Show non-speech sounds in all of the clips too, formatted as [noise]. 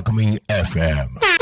Alchemy FM.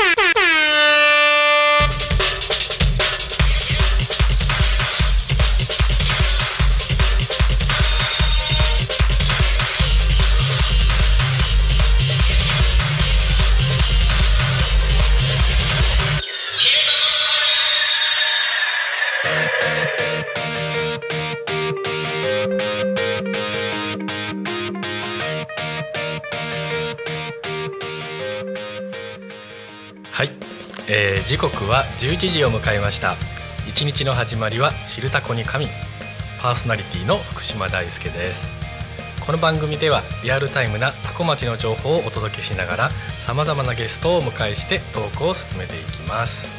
えー時刻は11時を迎えました。一日の始まりは「昼タコに神」パーソナリティの福島大輔です。この番組ではリアルタイムなタコ町の情報をお届けしながらさまざまなゲストをお迎えしてトークを進めていきます。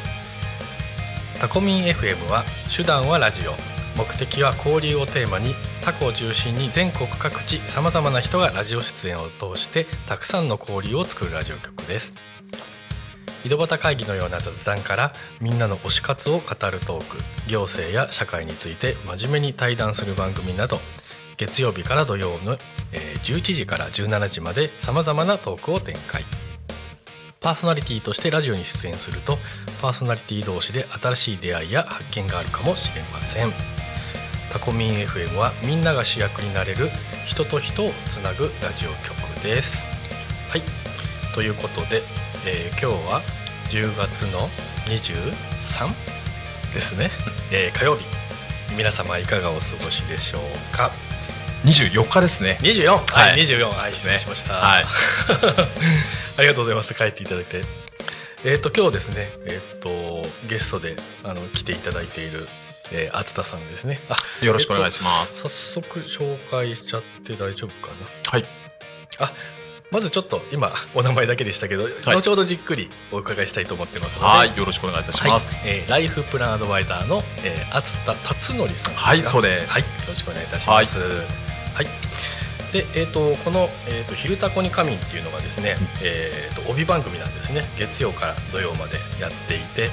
タコミン FM は手段はラジオ。目的は交流をテーマにタコを中心に全国各地さまざまな人がラジオ出演を通してたくさんの交流を作るラジオ局です。井戸端会議のような雑談からみんなの推し活を語るトーク行政や社会について真面目に対談する番組など月曜日から土曜の、11時から17時までさまざまなトークを展開。パーソナリティとしてラジオに出演するとパーソナリティ同士で新しい出会いや発見があるかもしれません。タコミン FM はみんなが主役になれる人と人をつなぐラジオ局です。はい。ということで、えー今日は10月の23ですね、[laughs] えー火曜日。皆様いかがお過ごしでしょうか？24日ですね。24はい、はい。24はい失礼しました、はい。[laughs] ありがとうございます。帰っていただいて。えっ、と今日ですね。えっ、とゲストであの来ていただいているえー、厚田さんですね。あよろしくお願いします。えっと早速紹介しちゃって大丈夫かな？はい。あまずちょっと今お名前だけでしたけど、後ほどじっくりお伺いしたいと思ってますのではい。よろしくお願いいたします。はいえーライフプランアドバイザーの、えー、厚田達則さんですか？はいそうですはい、よろしくお願いいたします。はい。で、えっ、とこのえっ、と昼タコに仮眠っていうのがですね、えっ、と帯番組なんですね。月曜から土曜までやっていて、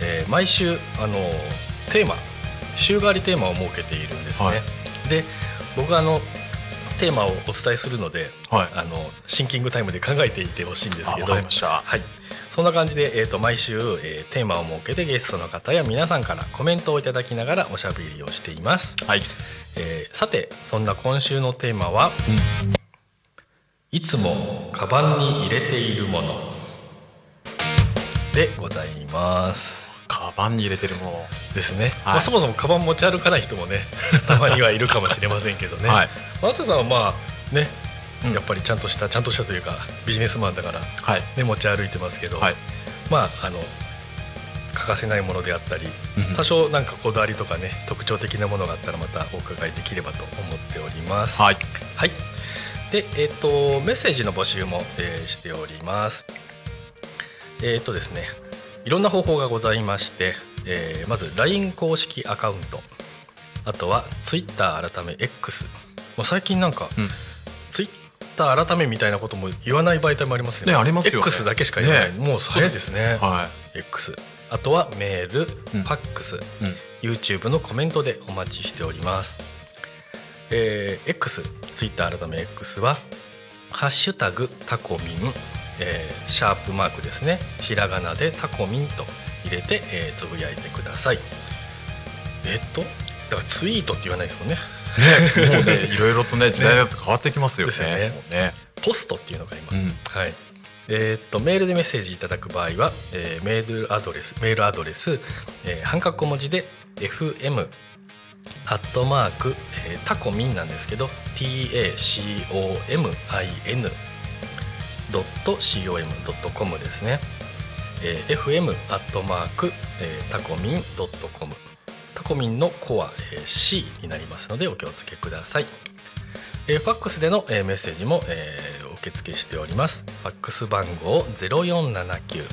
えー毎週あのテーマ週替わりテーマを設けているんですね。はいで、僕はあのテーマをお伝えするので、はい。あのシンキングタイムで考えていてほしいんですあけど。はい、そんな感じで、えー、と毎週、えーテーマを設けてゲストの方や皆さんからコメントをいただきながらおしゃべりをしています、はい。えーさてそんな今週のテーマは、いつもカバンに入れているものでございますカバンに入れてるもの。ですね、はいまあ、そもそもカバン持ち歩かない人もね [laughs] たまにはいるかもしれませんけどね、はい。松田さんはまあね、うんやっぱりちゃんとしたちゃんとしたというかビジネスマンだから、はい。ね、持ち歩いてますけど、はい。まああの欠かせないものであったりうん多少なんかこだわりとかね特徴的なものがあったらまたお伺いできればと思っております。はい。はいでえっ、とメッセージの募集も、えーしております。えっ、とですねいろんな方法がございまして、えーまず LINE 公式アカウント。あとは Twitter 改め X もう最近なんか、うん。Twitter 改めみたいなことも言わない媒体もありますよね。ねありますよね。X だけしか言わない、ね。もう早いですね。は X あとはメール、うん。ファックス、い。うん。YouTube のコメントでお待ちしております。えー X、Twitter 改め X はハッシュタグタコミン、えーシャープマークですね。ひらがなでタコミンと入れて、えーつぶやいてください。えっと、だからツイートって言わないですもんね。ね、もうね、いろいろとね、[laughs] 時代が変わってきますよね。ねね。ポストっていうのが今、うん。はい。えーっとメールでメッセージいただく場合は、えーメールアドレスメールアドレス、えー半角小文字で fm アットマーク、えータコミンなんですけど tacomin ドット com ドットコムですね、えー fm アットマーク、えータコミンドットコムタコミンのコア、えー C になりますのでお気をつけください、えーファックスでの、えーメッセージも、えー受付しております。ファックス番号0479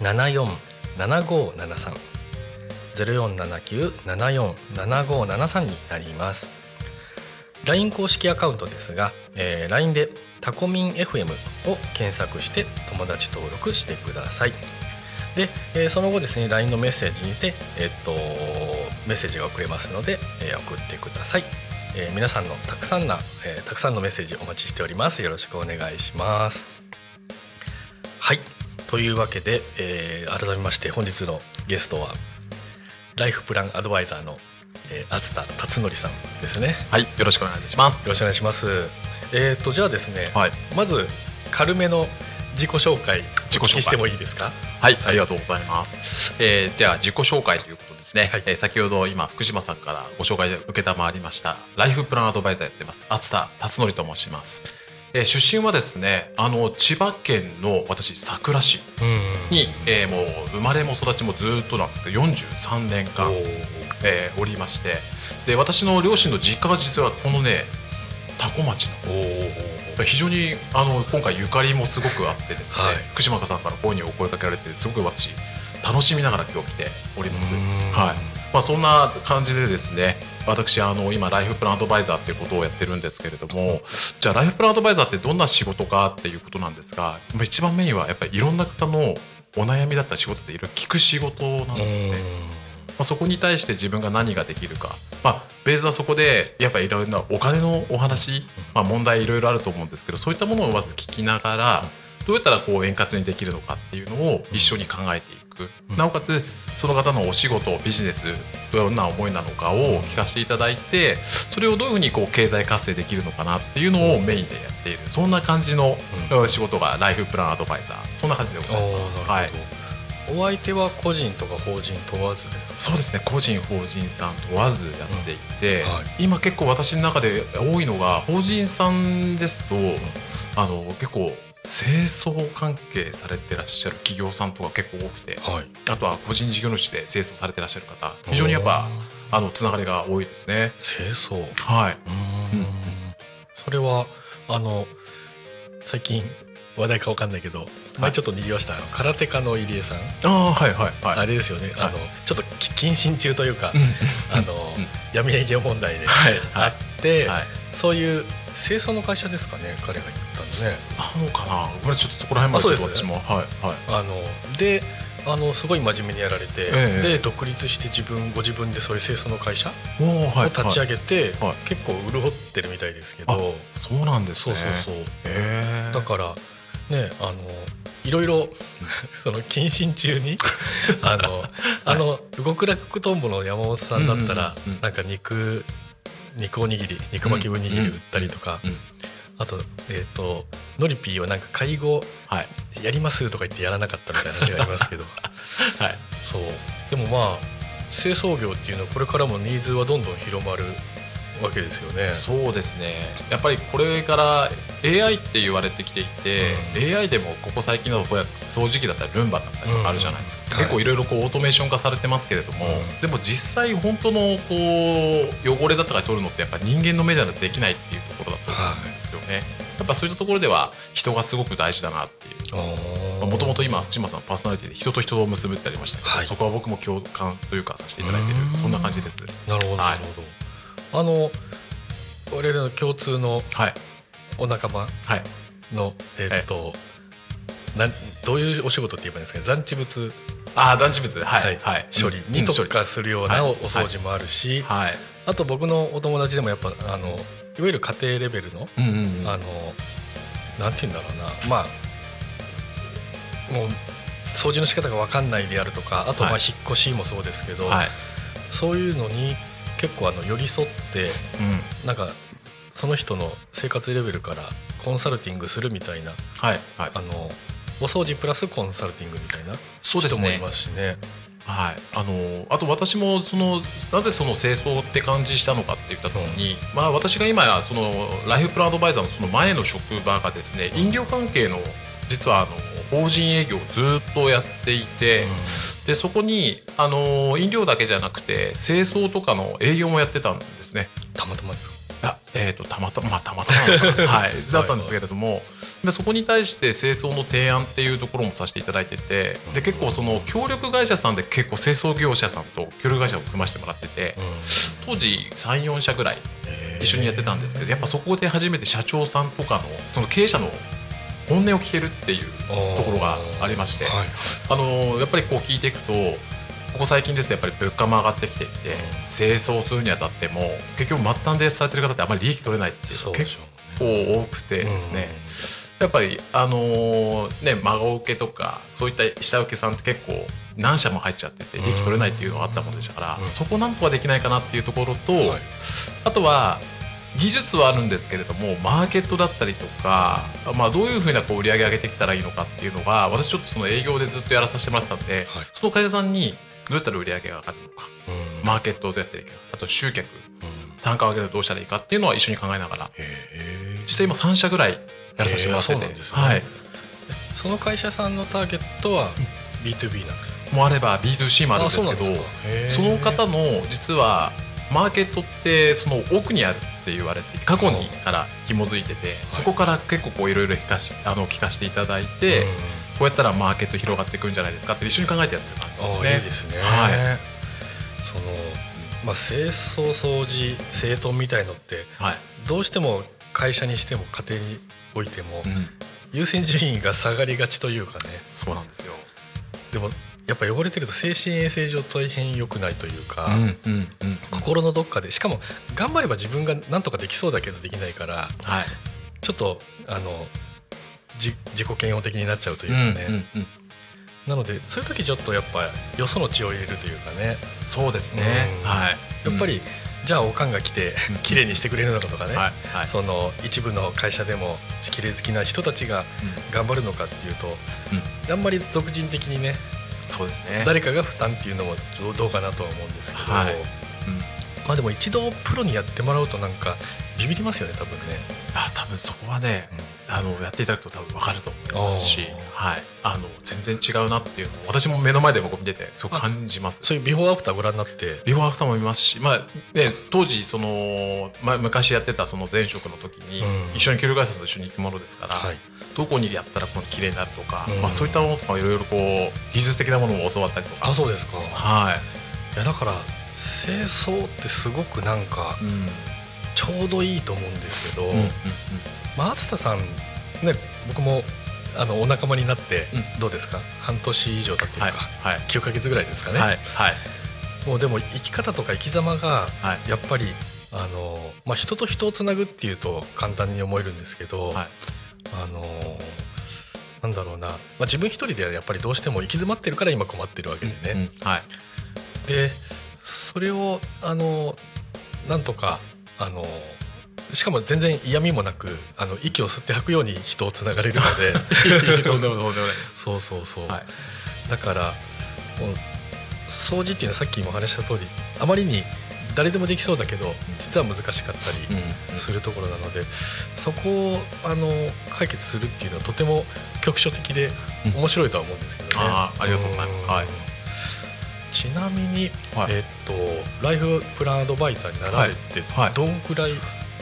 747573 0479-747573になります。LINE 公式アカウントですが、えー LINE でタコミン FM を検索して友達登録してください。で、えーその後ですね LINE のメッセージにて、えっとメッセージが送れますので、えー送ってください、えー皆さんのたくさんな、えーたくさんのメッセージお待ちしております。よろしくお願いします。はい。というわけで、えー改めまして本日のゲストはライフプランアドバイザーの、えー、厚田達則さんですね。はい、よろしくお願いします。よろしくお願いします。えっ、とじゃあですね、はい、まず軽めの自己紹介自己紹介。してもいいですか？はい、ありがとうございます。えーじゃあ自己紹介ということですね。はい。えー先ほど今福島さんからご紹介受けたまわりましたライフプランアドバイザーやってます。厚田達則と申します。えー出身はですね、あの千葉県の私佐倉市うんに、えーもう生まれも育ちもずっとなんですけど43年間、えーおりまして。で私の両親の実家が実はこのね多古町なんですよ。非常にあの今回ゆかりもすごくあってですね、はい。福島さんからこういうふうにお声かけられてすごく私楽しみながら今日来ております。うん。はい。まあ、そんな感じでですね私あの今ライフプランアドバイザーっていうことをやってるんですけれどもじゃあライフプランアドバイザーってどんな仕事かっていうことなんですがまあ一番メインはやっぱりいろんな方のお悩みだったり仕事でいろいろ聞く仕事なんですね。まあ、そこに対して自分が何ができるか、まあ、ベースはそこでやっぱりいろんなお金のお話、まあ、問題いろいろあると思うんですけどそういったものをまず聞きながらどうやったらこう円滑にできるのかっていうのを一緒に考えていく、うん。なおかつその方のお仕事ビジネスどんな思いなのかを聞かせていただいてそれをどういうふうにこう経済活性できるのかなっていうのをメインでやっている。そんな感じのう仕事がライフプランアドバイザー。そんな感じでございます。なはいお相手は個人とか法人問わずですそうですね個人法人さん問わずやっていて、うんはい。今結構私の中で多いのが法人さんですと、あの結構清掃関係されてらっしゃる企業さんとか結構多くてはい。あとは個人事業主で清掃されてらっしゃる方非常にやっぱあのつながりが多いですね。清掃。うはい。ーん。それはあの最近話題かわかんないけど前ちょっとにぎわした空手家の入江さん、ああはいはいはい。あれですよね、あのちょっとき謹慎中というか、うんあの、闇営業問題ではい。あって、はい。そういう清掃の会社ですかね彼が言ったのね。なのかな。これちょっとそこら辺までちょっとあそうです私も。はいはい。あのであのすごい真面目にやられて、ええで独立して自分ご自分でそういう清掃の会社を立ち上げて、はい。結構潤ってるみたいですけど、あそうなんですそうねそうそう。へえだからねあのいろいろその謹慎中にあの、[laughs] あの極楽とんぼの山本さんだったら、うんうんうんなんか肉肉おにぎり肉巻きおにぎり売ったりとか、うん。うんあとえっ、とノリピーはなんか介護はい。やりますとか言ってやらなかったみたいな話がありますけど。[laughs] はい。そう。でもまあ清掃業っていうのはこれからもニーズはどんどん広まるわけですよね。そうですね。やっぱりこれから AI って言われてきていて、AI でもここ最近だとこうや掃除機だったりルンバだったりとかあるじゃないですか、うん結構いろいろこうオートメーション化されてますけれども、うん。でも実際本当のこう汚れだとか取るのってやっぱ人間の目じゃできないっていうところだと思うんですよね、やっぱそういったところでは人がすごく大事だなっていう。もともと今福島さんパーソナリティで人と人を結ぶってありましたけど、はい。そこは僕も共感というかさせていただいてる。うん。そんな感じです。なるほどはないるほど、あの我々の共通のはい。お仲間はい。のえっと、なんどういうお仕事って言えばいいんですかね？残地物、ああ団地物。はい。はい。はい。処理に特化するようなお,、はい。掃除もあるし、はい。あと僕のお友達でもやっぱあのいわゆる家庭レベルの、あのなんて言うんだろうな。まあもう掃除の仕方が分かんないであるとかあとまあはい。引っ越しもそうですけど、はい。そういうのに結構あの寄り添ってうん。なんかその人の生活レベルからコンサルティングするみたいなはいはい。あのお掃除プラスコンサルティングみたいな人もいますしね。はい、あのあと私もそのなぜその清掃って感じしたのかって言った時に、まあ、私が今そのライフプランアドバイザーのその前の職場がですね飲料関係の実はあの法人営業をずっとやっていて、でそこにあの飲料だけじゃなくて清掃とかの営業もやってたんですね。たまたまですか？あえー、とたまたままあたまたま [laughs] はい、だったんですけれどもでそこに対して清掃の提案っていうところもさせていただいててで結構その協力会社さんで結構清掃業者さんと協力会社を組ませてもらってて当時34社ぐらい一緒にやってたんですけどやっぱそこで初めて社長さんとかのその経営者の本音を聞けるっていうところがありまして、はい。あのやっぱりこう聞いていくとここ最近ですねやっぱり物価も上がってきていて清掃するにあたっても結局末端でされてる方ってあまり利益取れないっていう結構多くてですね、やっぱりあのね孫受けとかそういった下請けさんって結構何社も入っちゃってて利益取れないっていうのがあったものでしたから、うん。そこなんとかできないかなっていうところと、はい。あとは技術はあるんですけれどもマーケットだったりとか、まあ、どういうふうなこう売り上げ上げてきたらいいのかっていうのが私ちょっとその営業でずっとやらさせてもらってたんで、はい。その会社さんにどうやったら売り上げが上がるのかうん。マーケットをどうやっていくかあと集客うん。単価を上げるとどうしたらいいかっていうのは一緒に考えながらへ実際今3社ぐらいやらさせてもらってて、ね。はい、ーその会社さんのターゲットは B2B なんですか？もあれば B2C もあるんですけどその方の実はマーケットってその奥にあるって言われて過去にから紐づいてて、そこから結構こういろいろ聞かしあの聞かせていただいて、うん。こうやったらマーケット広がっていくんじゃないですかって一緒に考えてやってる感じですあね。あいいですね、はい。そのまあ清掃掃除整頓みたいのってはい。どうしても会社にしても家庭においてもうん、優先順位が下がりがちというかね。そうなんですよ。でもやっぱ汚れてると精神衛生上大変良くないというか、うんうんうん、心のどっかでしかも頑張れば自分が何とかできそうだけどできないからはい。ちょっとあのじ自己嫌悪的になっちゃうといううんかね、うんうんなのでそういう時ちょっとやっぱよその血を入れるというかね。そうですね。うん。はい。やっぱり、じゃあおかんが来てうん。綺麗にしてくれるのかとかね、はいはい。その一部の会社でも綺麗好きな人たちが頑張るのかっていうと、あんまり俗人的にねそうですね。誰かが負担っていうのもどうかなとは思うんですけど、はいうんまあでも一度プロにやってもらうとなんかビビりますよね多分ね。あ多分そこはね、あのやっていただくと多分分かると思いますしお、はい、あの全然違うなっていうのを私も目の前で僕見ててすごく感じます。そういうビフォーアフターご覧になって。ビフォーアフターも見ますし、まあね、当時その、まあ、昔やってたその前職の時に、うん。一緒に協力会社と一緒に行くものですから、はい。どこにやったらこの綺麗になるとか、うん。まあ、そういったものとかいろいろこう技術的なものも教わったりとか。あそうですか。はい。やだから清掃ってすごくなんかい、うん。ちょうどいいと思うんですけど、うんうんまあ厚田さんね僕もあのお仲間になってうどうですか、半年以上経ってるか、はい。はい。9ヶ月ぐらいですかね、はい。はい。もうでも生き方とか生き様がはい。やっぱりあの、まあ、人と人をつなぐっていうと簡単に思えるんですけど、はい。あのなんだろうな、まあ、自分一人ではやっぱりどうしても行き詰まってるから今困ってるわけでね、うん。はい。でそれをあのなんとかあのしかも全然嫌味もなくあの息を吸って吐くように人をつながれるので。[laughs] そうそうそう、はい。だから掃除っていうのはさっきもお話しした通りあまりに誰でもできそうだけど実は難しかったりうん。するところなので、そこをあの解決するっていうのはとても局所的でうん。面白いとは思うんですけどね。あーありがとうございます。ん。はい。ちなみに、はい。えっとライフプランアドバイザーになられてどんくらい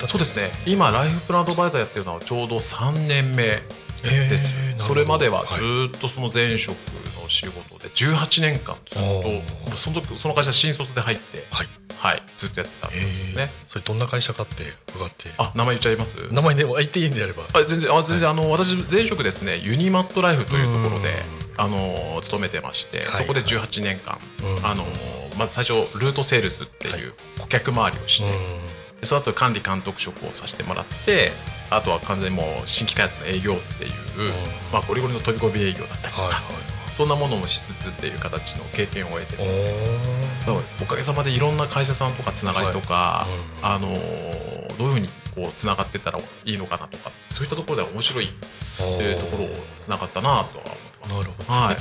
そうですね。今ライフプランアドバイザーやってるのはちょうど3年目えーです、なるほど。それまではずっとその前職の仕事で18年間ずっおとーその時その会社新卒で入って、はい。はい、ずっとやってたんえですね、それどんな会社かって伺って。あ名前言っちゃいます？名前でも言っていいんであれば。あ全然あ全然、あの私前職ですねユニマットライフというところでうん。あの勤めてまして、はい。そこで18年間、うん。あのまず最初ルートセールスっていう顧客回りをして、その後管理監督職をさせてもらってあとは完全にもう新規開発の営業っていう、まあ、ゴリゴリの飛び込み営業だったりとか、はいはい。そんなものもしつつっていう形の経験を得ておですね。おかげさまでいろんな会社さんとかつながりとか、はい。あのーどういうふうにこうつながってったらいいのかなとかそういったところでは面白いっていうところをつながったなとは思ってます。なるほど。はい。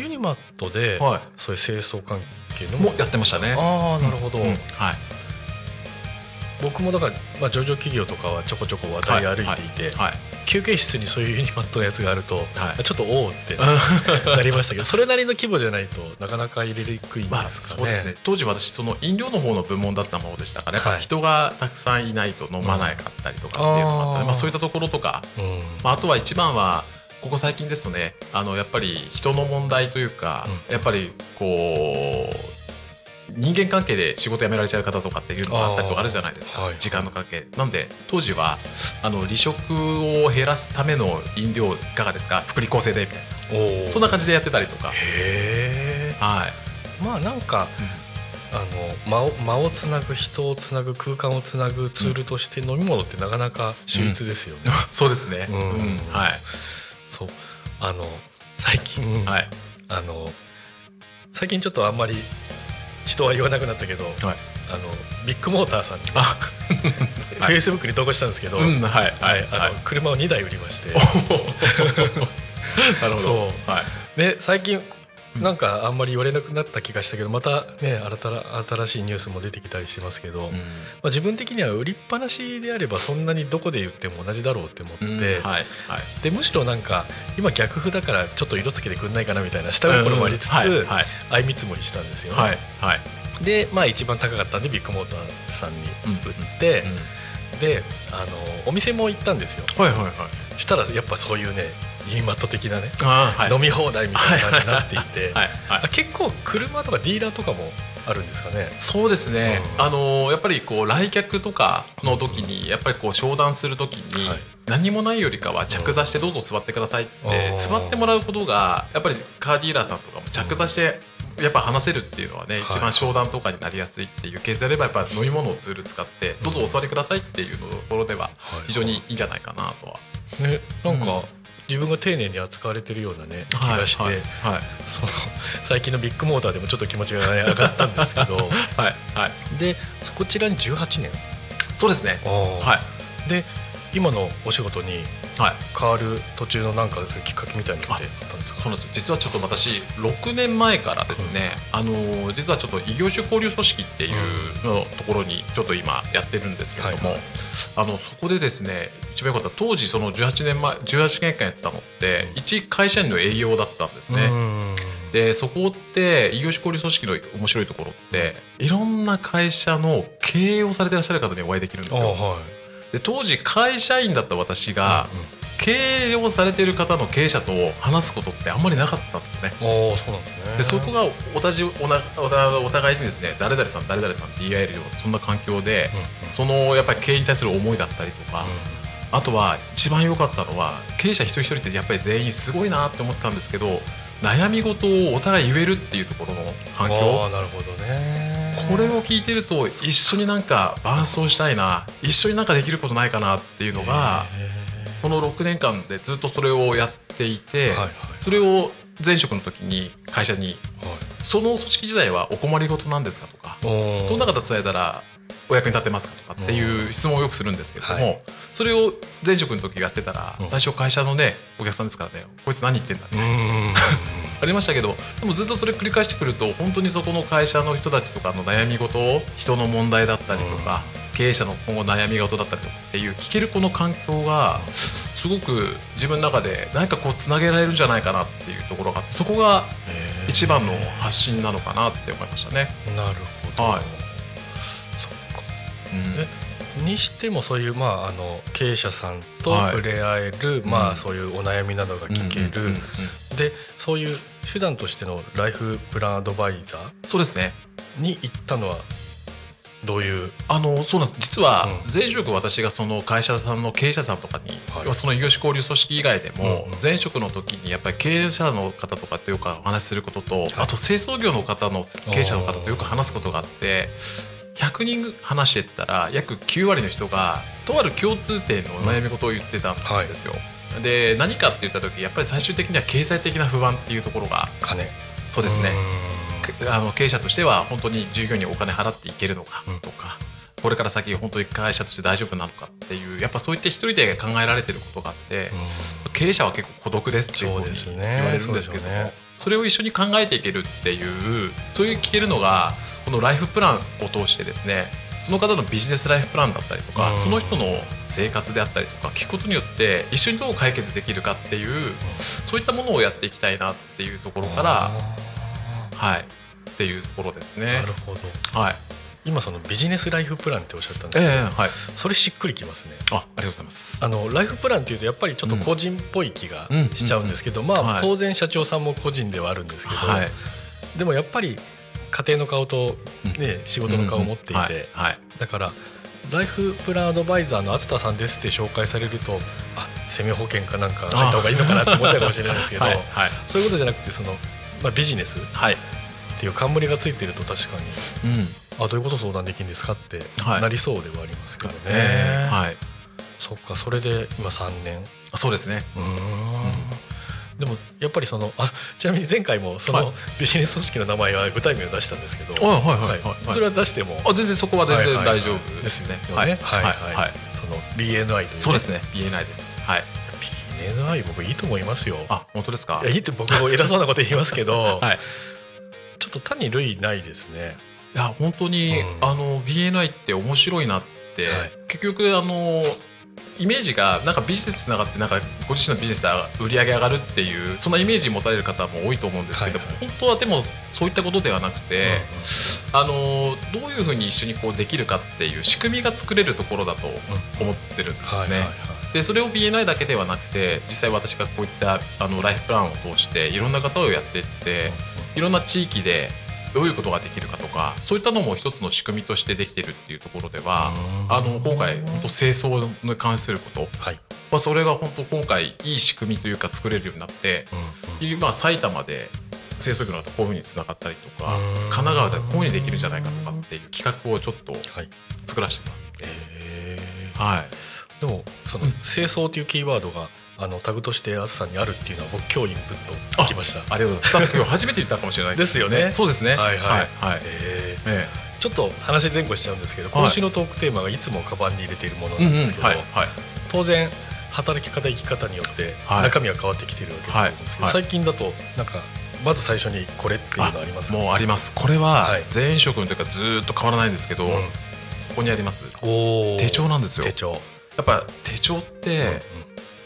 ユニマットで、はい。そういう清掃関係のもやってましたね。ああなるほど、うん。はい。僕もだから、まあ、上場企業とかはちょこちょこ渡り歩いていて、はい休憩室にそういうユニマットのやつがあると、はい。ちょっとおおってなりましたけどそれなりの規模じゃないとなかなか入れにくいんまあですかね。そうですね。当時私その飲料の方の部門だったものでしたからやっぱはい。人がたくさんいないと飲まないかったりとかっていうのもあった。うん。まあ、そういったところとか、うん。まあ、あとは一番はここ最近ですとねあのやっぱり人の問題というか、うん。やっぱりこう人間関係で仕事辞められちゃう方とかっていうのがあったりとかあるじゃないですか、はい。時間の関係。なんで当時はあの離職を減らすための飲料いかがですか？福利厚生でみたいな。そんな感じでやってたりとか。へはい。えまあなんか、あの間を間をつなぐ人をつなぐ空間をつなぐツールとして飲み物ってなかなか秀逸ですよね。[laughs] そうですね、うん。うん。はい。そう。あの最近、はい。あの最近ちょっとあんまり人は言わなくなったけど、はい。あのビッグモーターさんにあ。[laughs] フェイスブックに投稿したんですけど、うんはい。はい。あのはい。車を2台売りまして。[laughs] なるほど。そう。はい。で最近うんなんかあんまり言われなくなった気がしたけどまたね新たな新しいニュースも出てきたりしてますけど、まあ、自分的には売りっぱなしであればそんなにどこで言っても同じだろうって思って、でむしろなんか今逆風だからちょっと色つけてくんないかなみたいな下心もありつつ、相見積もりしたんですよね、はいはい。でまあ一番高かったんでビッグモーターさんにうん売って、であのお店も行ったんですよ。はいはいはいしたらやっぱそういうねユニマット的なね、はい。飲み放題みたいな感じになっていて、はいはいあ結構車とかディーラーとかもあるんですかね。そうですね、うん。あのーやっぱりこう来客とかの時にやっぱりこう商談する時にはい。何もないよりかは着座してどうぞ座ってくださいってうん。座ってもらうことがやっぱりカーディーラーさんとかも着座してやっぱ話せるっていうのはねはい。一番商談とかになりやすいっていうケースであればやっぱ飲み物をツール使ってどうぞお座りくださいっていうところでははい。非常にいいんじゃないかなとはねなんか、うん。自分が丁寧に扱われてるようなね気はいがして、はいはい。その最近のビッグモーターでもちょっと気持ちが、ね、上がったんですけど。[laughs] はいはい。でこちらに18年、そうですね。ははい。で今のお仕事にはい。変わる途中のなんかそういうきっかけみたいなのってあったんですか？そうなんです。よ実はちょっと私6年前からですね、あのー実はちょっと異業種交流組織っていうのところにちょっと今やってるんですけれども、はいあのそこでですね一番良かった当時その18年前18年間やってたのって、うん。一会社員の営業だったんですね。うん。でそこって異業種交流組織の面白いところっていろんな会社の経営をされてらっしゃる方にお会いできるんですよ。あはいで当時会社員だった私が、経営をされている方の経営者と話すことってあんまりなかったんですよね。うん、ああそうなんですね。でそこがおたじおなお互いにですね誰々さん誰々さんって言い合えるようなそんな環境で、うんそのやっぱり経営に対する思いだったりとか、あとは一番良かったのは経営者一人一人ってやっぱり全員すごいなって思ってたんですけど悩み事をお互い言えるっていうところの環ああ境なるほどねこれを聞いてると一緒になんか伴走したいな一緒になんかできることないかなっていうのがへこの6年間でずっとそれをやっていて、それを前職の時に会社にはい。その組織時代はお困りごとなんですかとかどんな方伝えたらお役に立てますかとかっていう質問をよくするんですけれども、はい。それを前職の時やってたらうん。最初会社のねお客さんですからねこいつ何言ってんだうんうんありましたけどでもずっとそれ繰り返してくると本当にそこの会社の人たちとかの悩み事を人の問題だったりとか、経営者の今後悩み事だったりとかっていう聞けるこの環境がすごく自分の中で何かこうつなげられるんじゃないかなっていうところがあってそこが一番の発信なのかなって思いましたね。なるほど、はい。そっか。うん。えにしてもそういう、まあ、あの経営者さんとはい。触れ合える、まあ、うん。そういうお悩みなどが聞ける、うんうんうんうんでそういう手段としてのライフプランアドバイザそうですね。ーに行ったのはどういう？あのそうなんです。実はうん。前職私がその会社さんの経営者さんとかに、はい。要はその異業種交流組織以外でも、うんうん。前職の時にやっぱり経営者の方とかとよくお話しすることと、あと清掃業の方の経営者の方とよく話すことがあって100人話してったら約9割の人がとある共通点のお悩み事を言ってたんですよ。で何かって言った時やっぱり最終的には経済的な不安っていうところが金。そうですね。うあの経営者としては本当に従業員にお金払っていけるのかうん。とか、これから先本当に会社として大丈夫なのかっていうやっぱそういった一人で考えられてることがあって、ん。経営者は結構孤独ですっていうふうに言われるんですけどもそれを一緒に考えていけるっていうそういう聞けるのがこのライフプランを通してですねその方のビジネスライフプランだったりとか、うんその人の生活であったりとか聞くことによって一緒にどう解決できるかっていう、そういったものをやっていきたいなっていうところから、はいっていうところですなねる。ほどはい。今そのビジネスライフプランっておっしゃったんですけど、ええはい。それしっくりきますねあ、ありがとうございます。あのライフプランっていうとやっぱりちょっと個人っぽい気がうんしちゃうんですけど、まあはい当然社長さんも個人ではあるんですけど、はい。でもやっぱり家庭の顔と、ね、仕事の顔を持っていて、はいはい。だからライフプランアドバイザーの厚田さんですって紹介されるとあ生命保険かなんか入った方がいいのかなって思っちゃうかもしれないですけど、はいはいそういうことじゃなくてその、まあ、ビジネスっはい。ていう冠がついてると確かにうん。あどういうこと相談できるんですかってはいなりそうではありますけどね、ええはい。そっかそれで今3年そうですね。うーんでもやっぱりそのあちなみに前回もそはい。のビジネス組織の名前は具体名を出したんですけど、はいはいはいはい。はい。それは出してもあ、全然そこは全然大丈夫ですね。はい。はい。はい。その BNI という、ね、そうですね。BNI です。はい。BNI 僕いいと思いますよ。あ、本当ですか？いやいいって僕も偉そうなこと言いますけど、[laughs] はい。ちょっと単に類ないですね。いや本当に、うん。あの BNI って面白いなって、はい。結局あのイメージがなんかビジネスつながってなんかご自身のビジネスが売り上げ上がるっていうそんなイメージ持たれる方も多いと思うんですけど、はい。はい本当はでもそういったことではなくて、あのどういうふうに一緒にこうできるかっていう仕組みが作れるところだと思ってるんですね。でそれを BNI だけではなくて実際私がこういったあのライフプランを通していろんな方をやっていっていろんな地域でどういうことができるかとかそういったのも一つの仕組みとしてできてるっていうところではうんあの今回本当清掃に関すること。はい。まあそれが本当今回いい仕組みというか作れるようになってうんうん。まあ埼玉で清掃業のとこういうふうにつながったりとかうん。神奈川でこういうふうにできるんじゃないかとかっていう企画をちょっとはい。作らせてもえーらって。はい。でもそのうん。清掃というキーワードがあのタグとしてあずさんにあるっていうのは僕今日インプットきました。ありがとうございます。今日初めて言ったかもしれない。ですよね。そうですね。はいはい。はいはい。えーえちょっと話前後しちゃうんですけど、はい。今週のトークテーマがいつもカバンに入れているものなんですけど、当然働き方生き方によってはい。中身は変わってきてるわけだと思うんですけど、最近だとなんかまず最初にこれっていうのありますか？もうあります。これははい。全員職の時からずーっと変わらないんですけど、うん。ここにあります。おー。手帳なんですよ。手帳、やっぱ手帳って、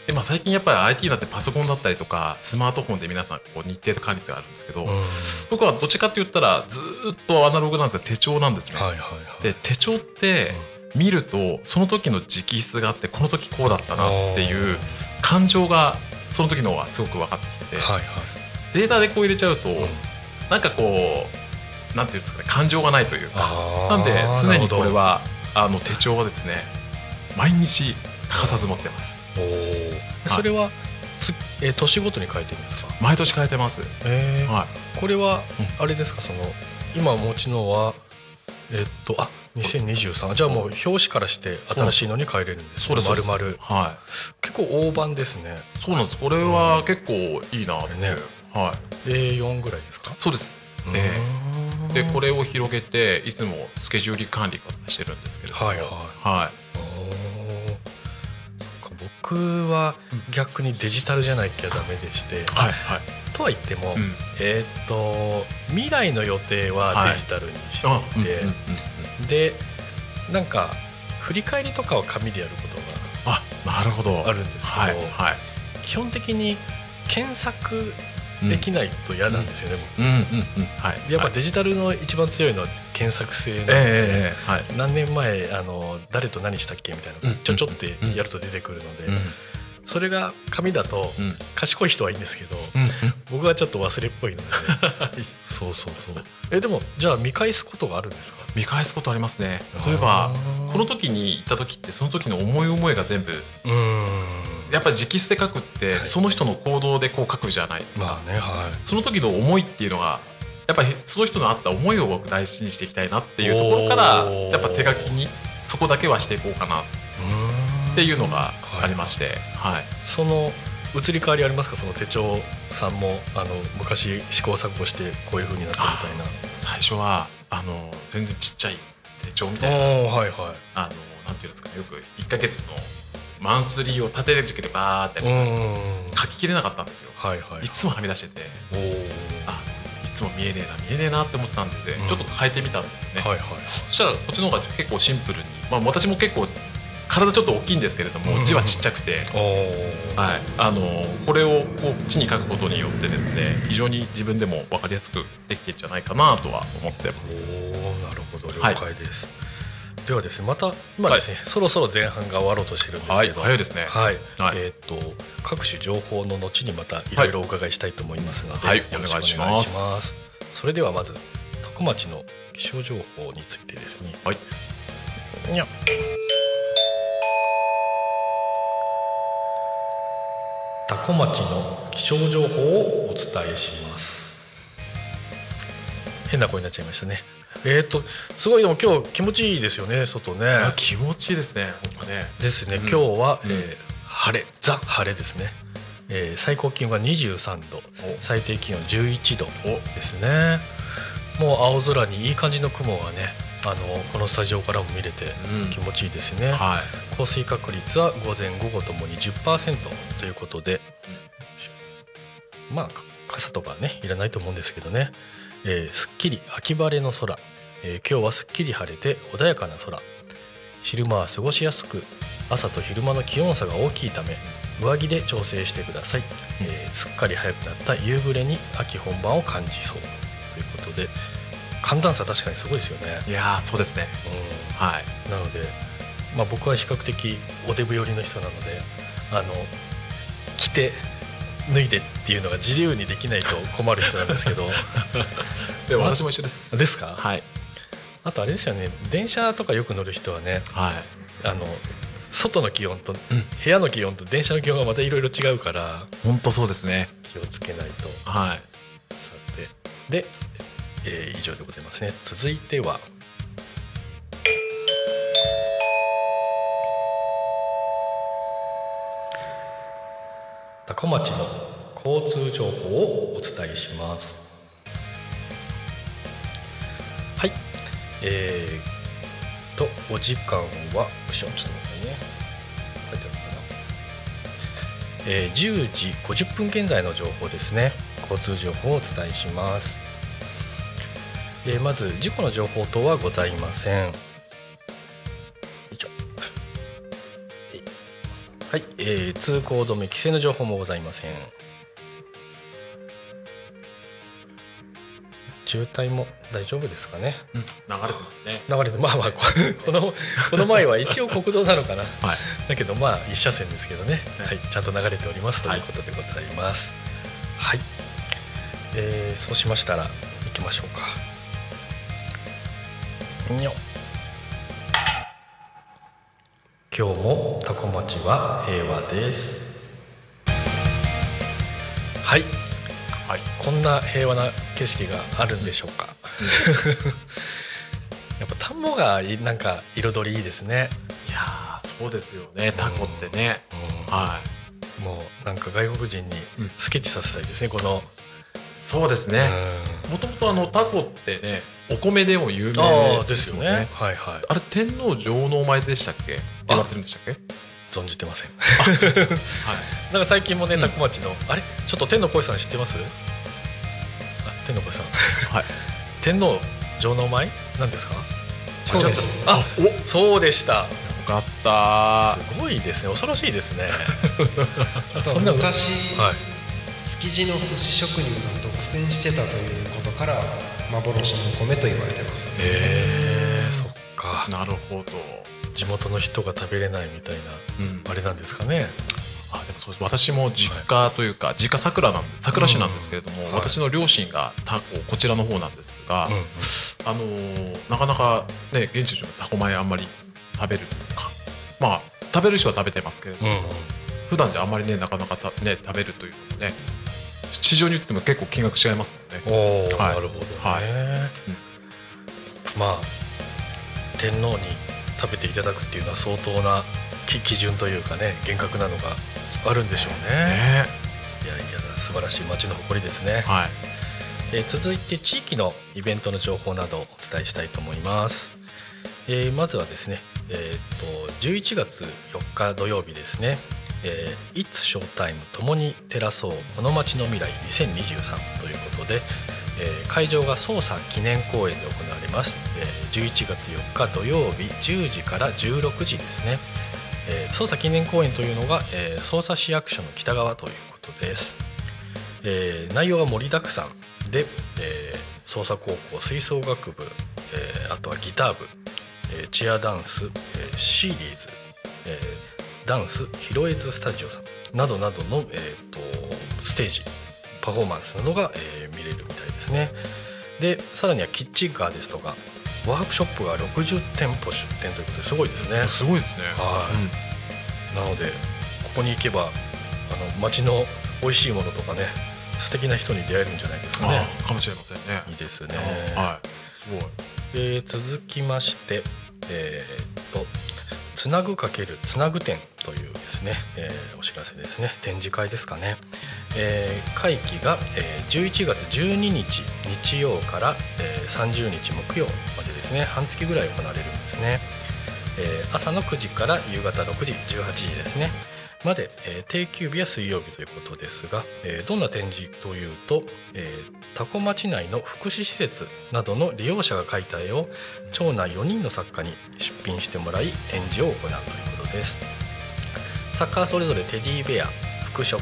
今最近やっぱり IT になってパソコンだったりとかスマートフォンで皆さんこう日程と管理ってあるんですけど、うん。うん僕はどっちかって言ったらずーっとアナログなんですが手帳なんですね、はいはいはい。で手帳って見るとその時の直筆があってこの時こうだったなっていう感情がその時の方がすごく分かってきてて、はいはい。データでこう入れちゃうと、ん。なんかこうなんていうんですかね感情がないというか。なんで常にこれはあの手帳はですね毎日欠かさず持ってますおー。それはつ、えー年ごとに書いてるんですか？毎年変えてます。えー。はこれはうん。あれですか？その今お持ちのはえっとあ2023じゃあもう表紙からして新しいのに変えれるんですそうですそう丸です。々。は結構大判ですね。いそうなんです。これは結構いいなって、ね。はい。A4 ぐらいですか？そうです。うえー。んでこれを広げていつもスケジュール管理方してるんですけれども。はいはい。はおーそっか僕は逆にデジタルじゃなきゃダメでして、いはいはい。とは言っても、うん。えーっと未来の予定はデジタルにしてあいて、うんうんうんうんでなんか振り返りとかは紙でやることあなるほど。があるんですけど、はいはい。基本的に検索できないと嫌なんですよね、やっぱはい。デジタルの一番強いのは検索性なんで、ええええはい。何年前あの誰と何したっけみたいな、うん。ちょちょってやると出てくるので、うん。それが紙だとうん。賢い人はいいんですけど、うん僕はちょっと忘れっぽいので。[laughs] そうそうそう。えでもじゃあ見返すことがあるんですか？見返すことありますね。そういえばこの時に行った時ってその時の思い思いが全部やっぱり直筆で書くってはい。その人の行動でこう書くじゃないですか、まあねはその時の思いっていうのがやっぱりその人のあった思いを僕大事にしていきたいなっていうところからやっぱ手書きにそこだけはしていこうかなっいていうのがありましして、はい。その移り変わりありますか？その手帳さんもあの昔試行錯誤してこういう風になったみたいな。最初はあの全然ちっちゃい手帳みたいな。はいはい。あのなんていうんですかね。よく1か月のマンスリーを縦軸でバーって書ききれなかったんですよ。はいはい。いつもはみ出して。てあいつつも見えねえな見えねえなって思ってたんで、うん。ちょっと変えてみたんですよね、はいはい。そしたらこっちの方が結構シンプルに、まあ、私も結構体ちょっと大きいんですけれどうん。も字はちっちゃくて、[laughs] はい、あのこれをこう字に書くことによってですね非常に自分でも分かりやすくできてるんじゃないかなとは思ってます。なるほど。了はい。解です、ではですねまた今ですね、そろそろ前半が終わろうとしてるんですはい、けど早いですね。はい、はい。えっ、と各種情報の後にまたいろいろお伺いしたいと思いますので、はいよろしくお願いしまます。すそれではまず多古町の気象情報についてですね。はい、にゃ。多古町の気象情報をお伝えします。変な声になっちゃいましたねえっ、とすごいでも今日気持ちいいですよね外ね。あ気持ちいいですね。本当ね。ですね、うん。今日は、うん。えー晴れ。ザ晴れですね、えー最高気温が23度。最低気温11度ですね。もう青空にいい感じの雲がねあのこのスタジオからも見れてうん。気持ちいいですよね、はい。降水確率は午前午後ともに10%ということで、まあか傘とかねいらないと思うんですけどね、えーすっきり秋晴れの空、えー今日はすっきり晴れて穏やかな空。昼間は過ごしやすく朝と昼間の気温差が大きいため上着で調整してください、えーすっかり早くなった夕暮れに秋本番を感じそう。ということで寒暖差確かにすごいですよね、いやーそうですね。うん。はい。なので、まあ、僕は比較的おデブ寄りの人なのであの着て脱いでっていうのが自由にできないと困る人なんですけど [laughs] で私も一緒です。ですか？はい。あとあれですよね電車とかよく乗る人はねはい。あの外の気温と、部屋の気温と電車の気温がまたいろいろ違うから本当そうですね。気をつけないとはい。さてで、えー以上でございますね続いては多古町の交通情報をお伝えします。はい。えー、とお時間はよいしょちょっと待ってね。書いてあるかな。えー10時50分現在の情報ですね。交通情報をお伝えします、えーまず事故の情報等はございません。はい、えー通行止め規制の情報もございません。渋滞も大丈夫ですかね？うん、流れてますね。流れてまあまあここのこの前は一応国道なのかな？はい。だけどまあ一車線ですけどね、ははい。い、ちゃんと流れておりますということでございます。はい、えーそうしましたら行きましょうか。にょ今日もタコ町は平和です。はい、はい。こんな平和な景色があるんでしょうか。[laughs] やっぱ田んぼがいなんか彩りいいですね。いやーそうですよね。タコってね。うんはい。もうなんか外国人にうんスケッチさせたいですね、この、そうですね。もともとあのタコってね、お米でも有あ名あですよねはいはいあれ天皇上納米でしたっけ？言われてるんでしたっけ？存じてません。あ、そうです。はい。なんか最近もねうん。多古町の、あれ？ちょっと天の声さん知ってます？あ天の声さん。はい。天皇上納米なんですか？そうです。あおそうでした。よかった。すごいですね。恐ろしいですね。あとはそんな昔、はい。築地の寿司職人が独占してたということから幻の米と言われてます。へえそっか。なるほど。地元の人が食べれないみたいなうん。あれなんですかね。あでもそうです。私も実家というか、実家桜なんで桜市なんですけれども、はい私の両親がタコこちらの方なんですが、うんうん。あのーなかなかね現地のタコ米あんまり食べるか。まあ食べる人は食べてますけれども、うんうん。普段であんまりねなかなかた、ね、食べるというのもね市場によっても結構金額違いますもんね。おお、はい。なるほどね、はい。まあ天皇に食べていただくっていうのは相当なき基準というかね厳格なのがあるんでしょうね。ね。いやいや素晴らしい町の誇りですね、はい。えー続いて地域のイベントの情報などをお伝えしたいと思います、えーまずはですね、えー、と11月4日土曜日ですね「えー、It's Showtime 共に照らそうこの街の未来2023」ということで、えー会場が捜査記念公演で行われます、えー11月4日土曜日10時から16時ですね、えー捜査記念公演というのが、えー捜査市役所の北側ということです、えー内容が盛りだくさんで、えー捜査高校吹奏楽部、えーあとはギター部、えーチアダンス、えーシリーズ、えーダンスヒロエズスタジオさんなどなどの、えー、とステージパフォーマンスなどが、えー見れるみたいですね。でさらにはキッチンカーですとかワークショップが60店舗出店ということですごいですね。すごいですね。はい。なのでここに行けばあの街の美味しいものとかね素敵な人に出会えるんじゃないですかね。かもしれませんね。いいですね。はい。すごい。えー続きましてえーっと「つなぐかけるつなぐ展」というですね、えーお知らせですね。展示会ですかね、えー会期が、えー11月12日日曜から、えー30日木曜までですね。半月ぐらい行われるんですね、えー朝の9時から夕方6時18時ですね。まで、えー定休日は水曜日ということですが、えーどんな展示というと、えー多古町内の福祉施設などの利用者が描いた絵を町内4人の作家に出品してもらい展示を行うということです。作家はそれぞれテディベア服飾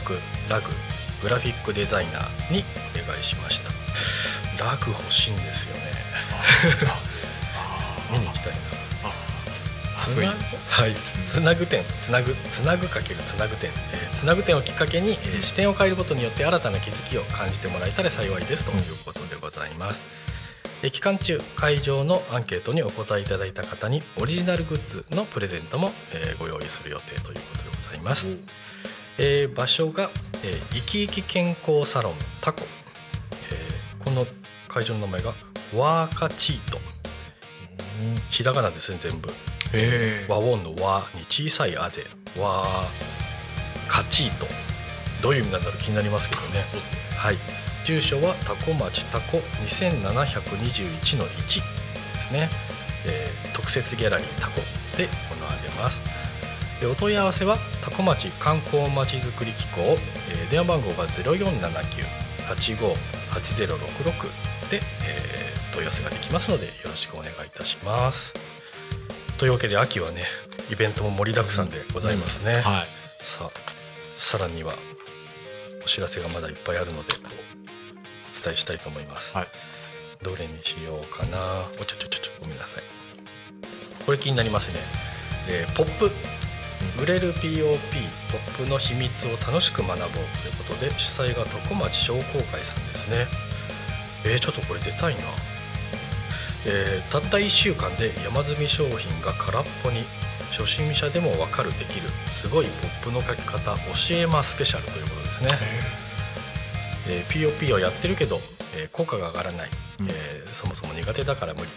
ラググラフィックデザイナーにお願いしました。ラグ欲しいんですよね。[laughs] 見に行きたいなつなはい、つなぐ点つなぐつなぐかけるつなぐ点、えーつなぐ点をきっかけに、えー視点を変えることによって新たな気づきを感じてもらえたら幸いです。ということでございます、えー期間中会場のアンケートにお答えいただいた方にオリジナルグッズのプレゼントも、えーご用意する予定ということでございます、えー場所が、えー、いきいき健康サロンタコ、えーこの会場の名前がワーカチート。ひらがなですね全部和音の和に小さいあで和カチートどういう意味なんだろう気になりますけどね。ね。はい。住所はタコ町タコ2721の1ですね、えー特設ギャラリータコで行われます。でお問い合わせはタコ町観光まちづくり機構、えー電話番号が0479-85-8066で、えー問い合わせができますのでよろしくお願いいたしますというわけで秋はねイベントも盛りだくさんでございますね、はい。さあさらにはお知らせがまだいっぱいあるのでお伝えしたいと思います、はい。どれにしようかな。おちょちょちょちょごめんなさい。これ気になりますね、えーポップ。売れる POP ポップの秘密を楽しく学ぼう。ということで主催が徳町商工会さんですね。えー、ちょっとこれ出たいなえーたった1週間で山積み商品が空っぽに初心者でも分かるできるすごいポップの書き方教えますスペシャルということですね、えー POP をやってるけど、えー効果が上がらない、うん。えーそもそも苦手だから無理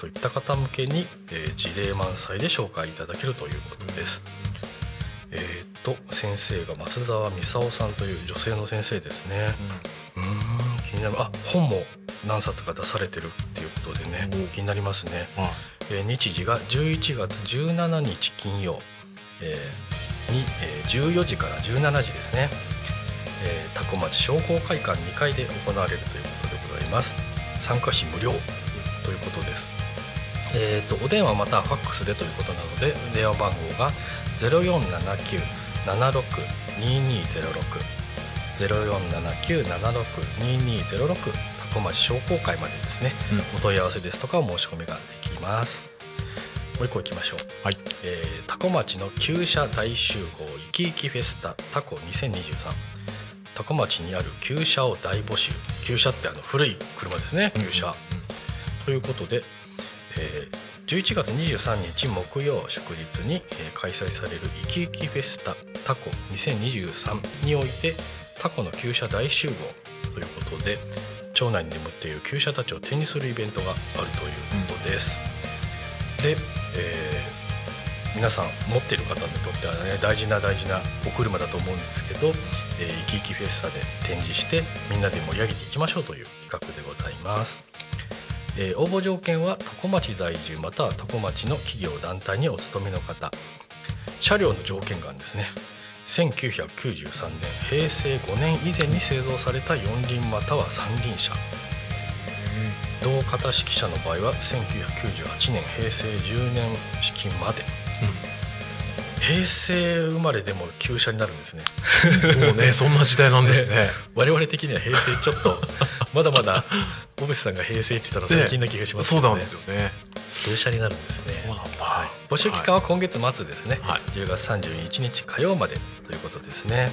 といった方向けに、えー事例満載で紹介いただけるということです、えー、と先生が増沢美沙夫さんという女性の先生ですね。うーん気になる。あ本も何冊か出されてるっていうことでねお気になりますね、はい。えー日時が11月17日金曜、えーに、えー14時から17時ですね、えー、タコ町商工会館2階で行われるということでございます。参加費無料。ということです。えー、とお電話またはファックスでということなので電話番号が0479-76-2206 0479-76-2206タコ町商工会までですね、お問い合わせですとかお申し込みができます。もう一個いきましょう。はい。えータコ町の旧車大集合イキイキフェスタタコ2023タコ町にある旧車を大募集。旧車ってあの古い車ですね旧車、ということで、えー11月23日木曜祝日に、えー開催されるイキイキフェスタタコ2023においてタコの旧車大集合。ということで町内に眠っている旧車たちを展示するイベントがあるということです、で、えー皆さん持ってる方にとってはね大事な大事なお車だと思うんですけど、えー、イキイキフェスタで展示してみんなで盛り上げていきましょうという企画でございます、えー応募条件は多古町在住または多古町の企業団体にお勤めの方。車両の条件があるんですね。1993年平成5年以前に製造された四輪または三輪車。同型式車の場合は1998年平成10年式まで、平成生まれでも旧車になるんですね。[laughs] もうねそんな時代なんですね。[laughs] 我々的には平成ちょっとまだまだ小渕さんが平成って言ったら最近な気がしますけどねそうなんですよね旧車になるんですね。そうなんだ。はい、募集期間は今月末ですね、はい。10月31日火曜までということですね、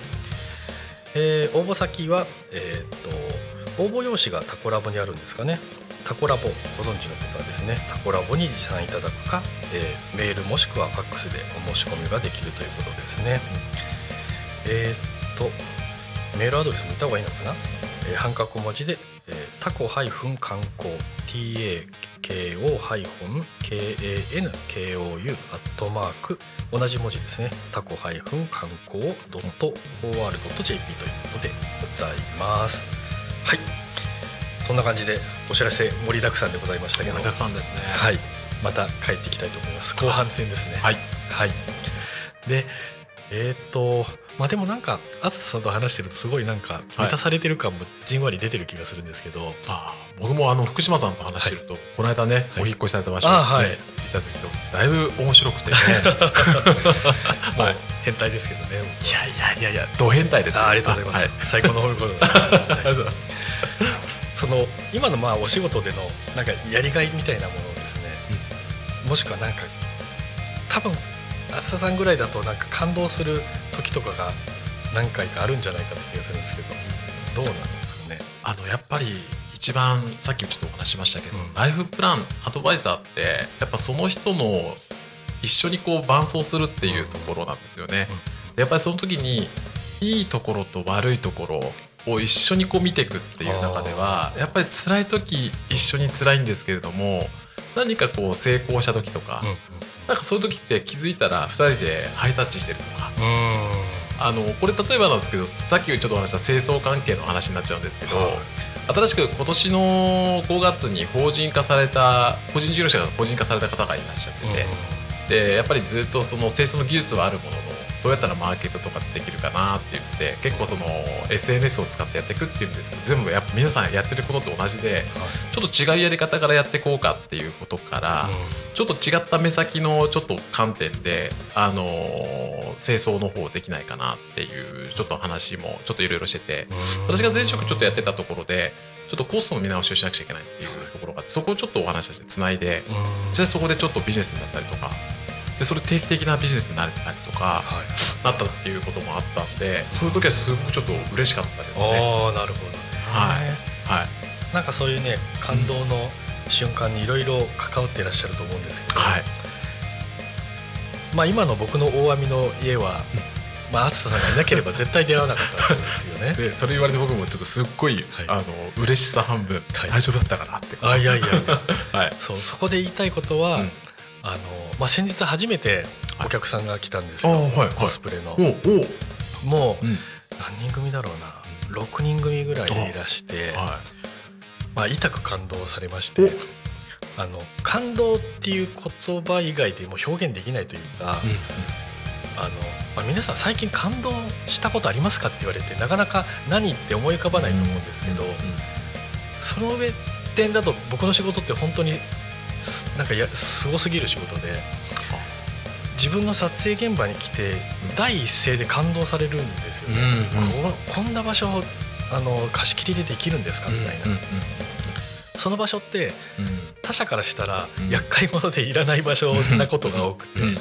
えー応募先は、えー、と応募用紙がタコラボにあるんですかね。タコラボご存知の方はですね。タコラボに持参いただくか、えーメールもしくはファックスでお申し込みができるということですね、えっ、とメールアドレス見た方がいいのかな、えー半角文字で、えータコ観光 TAKO-KANKOU アットマーク同じ文字ですね。タコ観光 .or.jp ということでございます。はい。そんな感じでお知らせ盛りだくさんでございましたけど。盛りだくさんですね。はい。また帰っていきたいと思います。後半戦ですね。はい。はい。で、えっ、と、まあでもなんか、あつさんと話してるとすごいなんか、満たされてる感もじんわり出てる気がするんですけど、ああ僕もあの福島さんと話してると、この間ね、はい。お引っ越しされた場所あはい。にね行った時とだいぶ面白くてね。[laughs] もうはい。変態ですけどね。いやいやいやいやド変態ですよ。あありがとうございます。は最高の褒め言葉ありがとうはいございます。その今のまあお仕事でのなんかやりがいみたいなものをですね、もしくはなんか多分厚田さんぐらいだとなんか感動する時とかが何回かあるんじゃないかって気がするんですけどどうなんですかね？あのやっぱり一番さっきもちょっとお話ししましたけど、うん。ライフプランアドバイザーってやっぱその人の一緒にこう伴走するっていうところなんですよね。でやっぱりその時にいいところと悪いところを一緒にこう見ていくっていう中ではやっぱり辛い時一緒に辛いんですけれども何かこう成功した時とか、なんかそういう時って気づいたら2人でハイタッチしてるとか。あのこれ例えばなんですけどさっきちょっとお話した清掃関係の話になっちゃうんですけど、はい。新しく今年の5月に法人化された個人事業者が法人化された方がいらっしゃってて、でやっぱりずっとその清掃の技術はあるもののどうやったらマーケットとかできるかなって言って結構その SNS を使ってやっていくっていうんですけど全部やっぱ皆さんやってることと同じでちょっと違うやり方からやっていこうかっていうことから、ちょっと違った目先のちょっと観点で、あのー清掃の方できないかなっていうちょっと話もちょっといろいろしてて私が前職ちょっとやってたところでちょっとコストの見直しをしなくちゃいけないっていうところがあってそこをちょっとお話ししてつないで実際そこでちょっとビジネスになったりとかでそれ定期的なビジネスになれたりとかはい。なったっていうこともあったんでそういう時はすごくちょっと嬉しかったですね。ああなるほどね。はい。はい。なんかそういうね感動の瞬間にいろいろ関わっていらっしゃると思うんですけど、はい。まあ今の僕の大網の家は、まあ厚田さんがいなければ絶対出会わなかったんですよね。[laughs] でそれ言われて僕もちょっとすっごい、はい。あの嬉しさ半分、はい。大丈夫だったかなって。あいやいやいや。[laughs] はい。そうそこで言いたいことは、うんあのまあ、先日初めてお客さんが来たんですよ、あはいはい。コスプレの。もううん。何人組だろうな。6人組ぐらいいらして、はまあ、痛く感動されましてあの感動っていう言葉以外でも表現できないというか、あのまあ、皆さん最近感動したことありますかって言われてなかなか何って思い浮かばないと思うんですけど、その上点だと僕の仕事って本当にすなんかやすごすぎる仕事で自分の撮影現場に来て第一声で感動されるんですよね、ここんな場所あの貸し切りでできるんですか？みたいな、その場所って他者からしたらうん。厄介者でいらない場所なことが多くて、うん